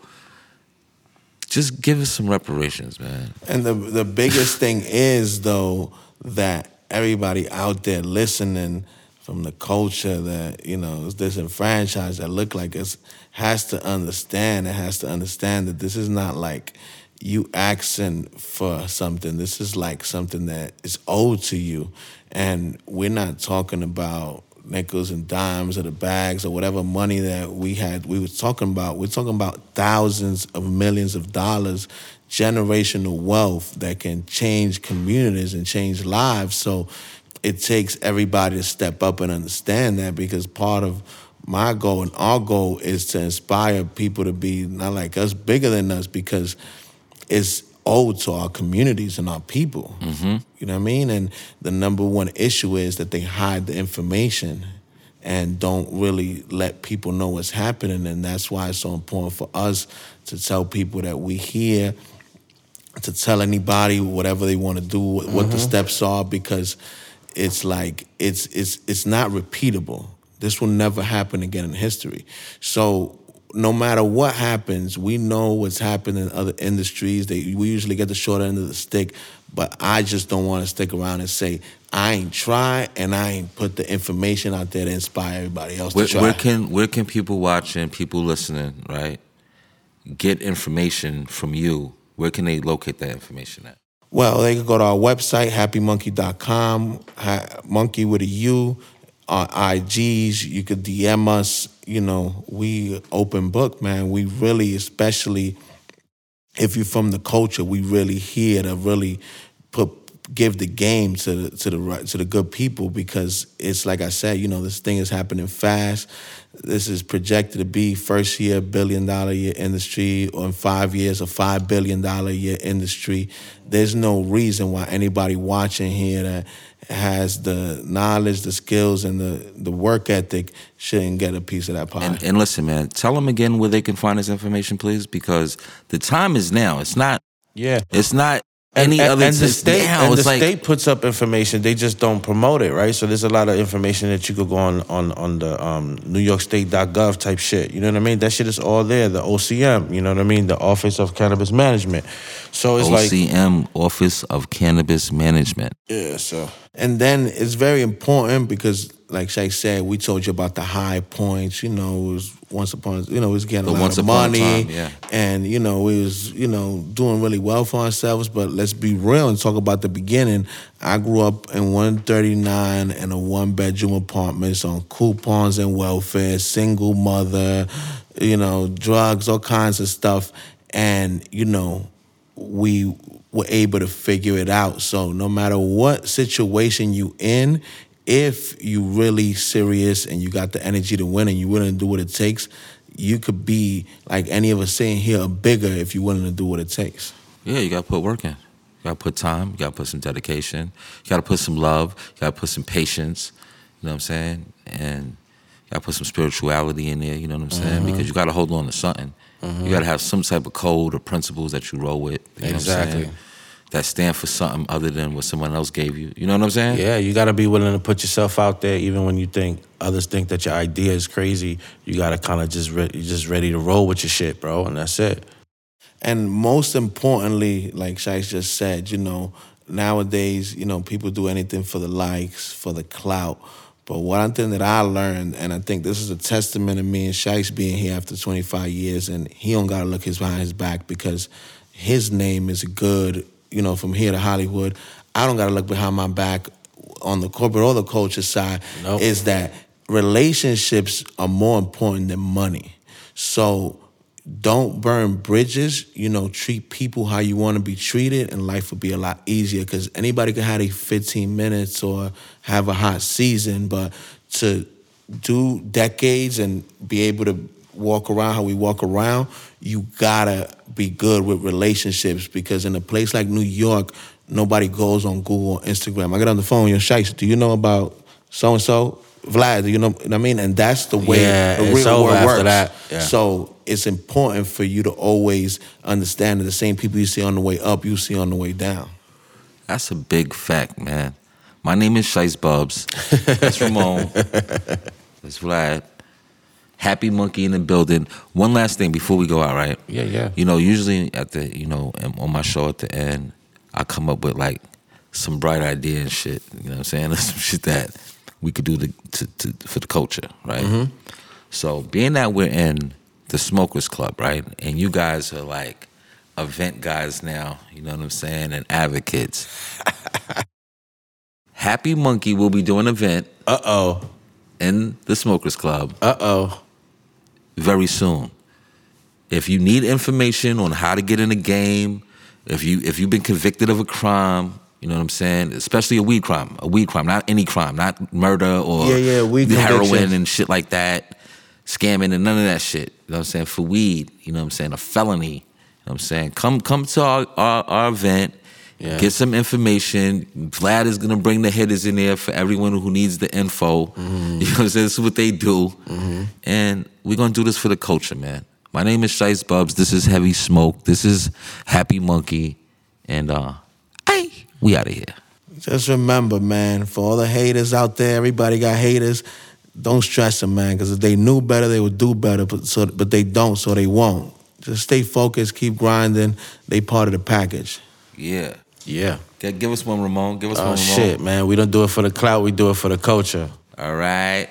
just give us some reparations, man. And the the biggest thing is though that everybody out there listening from the culture that you know is disenfranchised that look like us has to understand. It has to understand that this is not like you asking for something. This is like something that is owed to you, and we're not talking about nickels and dimes or the bags or whatever money that we had we were talking about we're talking about thousands of millions of dollars generational wealth that can change communities and change lives so it takes everybody to step up and understand that because part of my goal and our goal is to inspire people to be not like us bigger than us because it's owed to our communities and our people. Mm-hmm. You know what I mean? And the number one issue is that they hide the information and don't really let people know what's happening. And that's why it's so important for us to tell people that we here, to tell anybody whatever they want to do, what what the mm-hmm. steps are, because it's like it's it's it's not repeatable. This will never happen again in history. So no matter what happens, we know what's happened in other industries. They we usually get the short end of the stick, but I just don't want to stick around and say I ain't try and I ain't put the information out there to inspire everybody else Where, to try. where can where can people watching, people listening, right, get information from you? Where can they locate that information at? Well, they can go to our website, happymunkey.com, monkey with a U, our IGs. You could DM us. You know, we open book, man. We really, especially if you're from the culture, we really here to really put give the game to the to the to the good people because it's like I said, you know, this thing is happening fast. This is projected to be first year billion dollar year industry, or in five years a five billion dollar year industry. There's no reason why anybody watching here that has the knowledge, the skills, and the the work ethic shouldn't get a piece of that pie. And, and listen, man, tell them again where they can find this information, please, because the time is now. It's not. Yeah. It's not any and, other. and the state now. and the like state puts up information they just don't promote it right so there's a lot of information that you could go on on on the um, new york state.gov type shit you know what i mean that shit is all there the ocm you know what i mean the office of cannabis management so it's like OCM, Office of Cannabis Management. yeah so And then it's very important because, like Shay said, we told you about the high points. You know, it was once upon, you know, we was getting The a lot once of money, time, yeah. and you know, we was, you know, doing really well for ourselves. But let's be real and talk about the beginning. I grew up in 139 in a one bedroom apartments on coupons and welfare, single mother, you know, drugs, all kinds of stuff, and you know, we were able to figure it out. So no matter what situation you in, if you really serious and you got the energy to win and you're willing to do what it takes, you could be like any of us sitting here, bigger if you're willing to do what it takes. Yeah, you gotta put work in. You gotta put time. You gotta put some dedication. You gotta put some love. You gotta put some patience. You know what I'm saying? And you gotta put some spirituality in there. You know what I'm saying? Mm-hmm. Because you gotta hold on to something. You gotta have some type of code or principles that you roll with. You know what I'm? Exactly. That stand for something other than what someone else gave you. You know what I'm saying? yeah you got to be willing to put yourself out there even when you think others think that your idea is crazy you got to kind of just re- you just ready to roll with your shit bro and that's it And most importantly, like Shiest just said, you know, nowadays, you know, people do anything for the likes, for the clout. But one thing that I learned, and I think this is a testament of me and Shiest being here after 25 years, and he don't gotta look his behind his back because his name is good, you know, from here to Hollywood. I don't gotta look behind my back on the corporate or the culture side. Nope. Is that relationships are more important than money. So don't burn bridges. You know, treat people how you want to be treated, and life will be a lot easier. Because anybody can have a 15 minutes or have a hot season, but to do decades and be able to walk around how we walk around, you gotta be good with relationships. Because in a place like New York, nobody goes on Google or Instagram. I get on the phone, yo, Shiest, do you know about so and so? Vlad, do you know what I mean? And that's the way Yeah, the real world after works. that. Yeah. So it's important for you to always understand that the same people you see on the way up, you see on the way down. That's a big fact, man. My name is Shiest Bubz. That's Ramon. That's Vlad. Happy Munkey in the building. One last thing before we go out, right? Yeah, yeah. You know, usually at the, you know, um, on my show at the end, I come up with like some bright idea and shit. You know what I'm saying? some shit that we could do the, to, to for the culture, right? So being that we're in the Smokers Club, right, and you guys are like event guys now, you know what I'm saying, and advocates. Happy Munkey will be doing an event Uh oh. in the Smokers Club Uh oh. very soon. If you need information on how to get in the game, if you if you've been convicted of a crime, you know what I'm saying, especially a weed crime, a weed crime, not any crime, not murder or Yeah, yeah, weed heroin and shit like that, scamming and none of that shit. You know what I'm saying? For weed, you know what I'm saying, a felony. You know what I'm saying? Come come to our our, our event. Yeah. Get some information. Vlad is gonna bring the hitters in there for everyone who needs the info. Mm-hmm. You know what I'm saying? This is what they do. And we're gonna do this for the culture, man. My name is Shiest Bubz. This is Heavy Smoke. This is Happy Munkey. And uh we out of here. Just remember, man, for all the haters out there, everybody got haters. Don't stress them, man, because if they knew better, they would do better. But so, but they don't, so they won't. Just stay focused, keep grinding. They part of the package. Yeah. Yeah. Give us one, Ramon. Give us oh, one, Oh Ramon. shit, man. We don't do it for the clout. We do it for the culture. All right.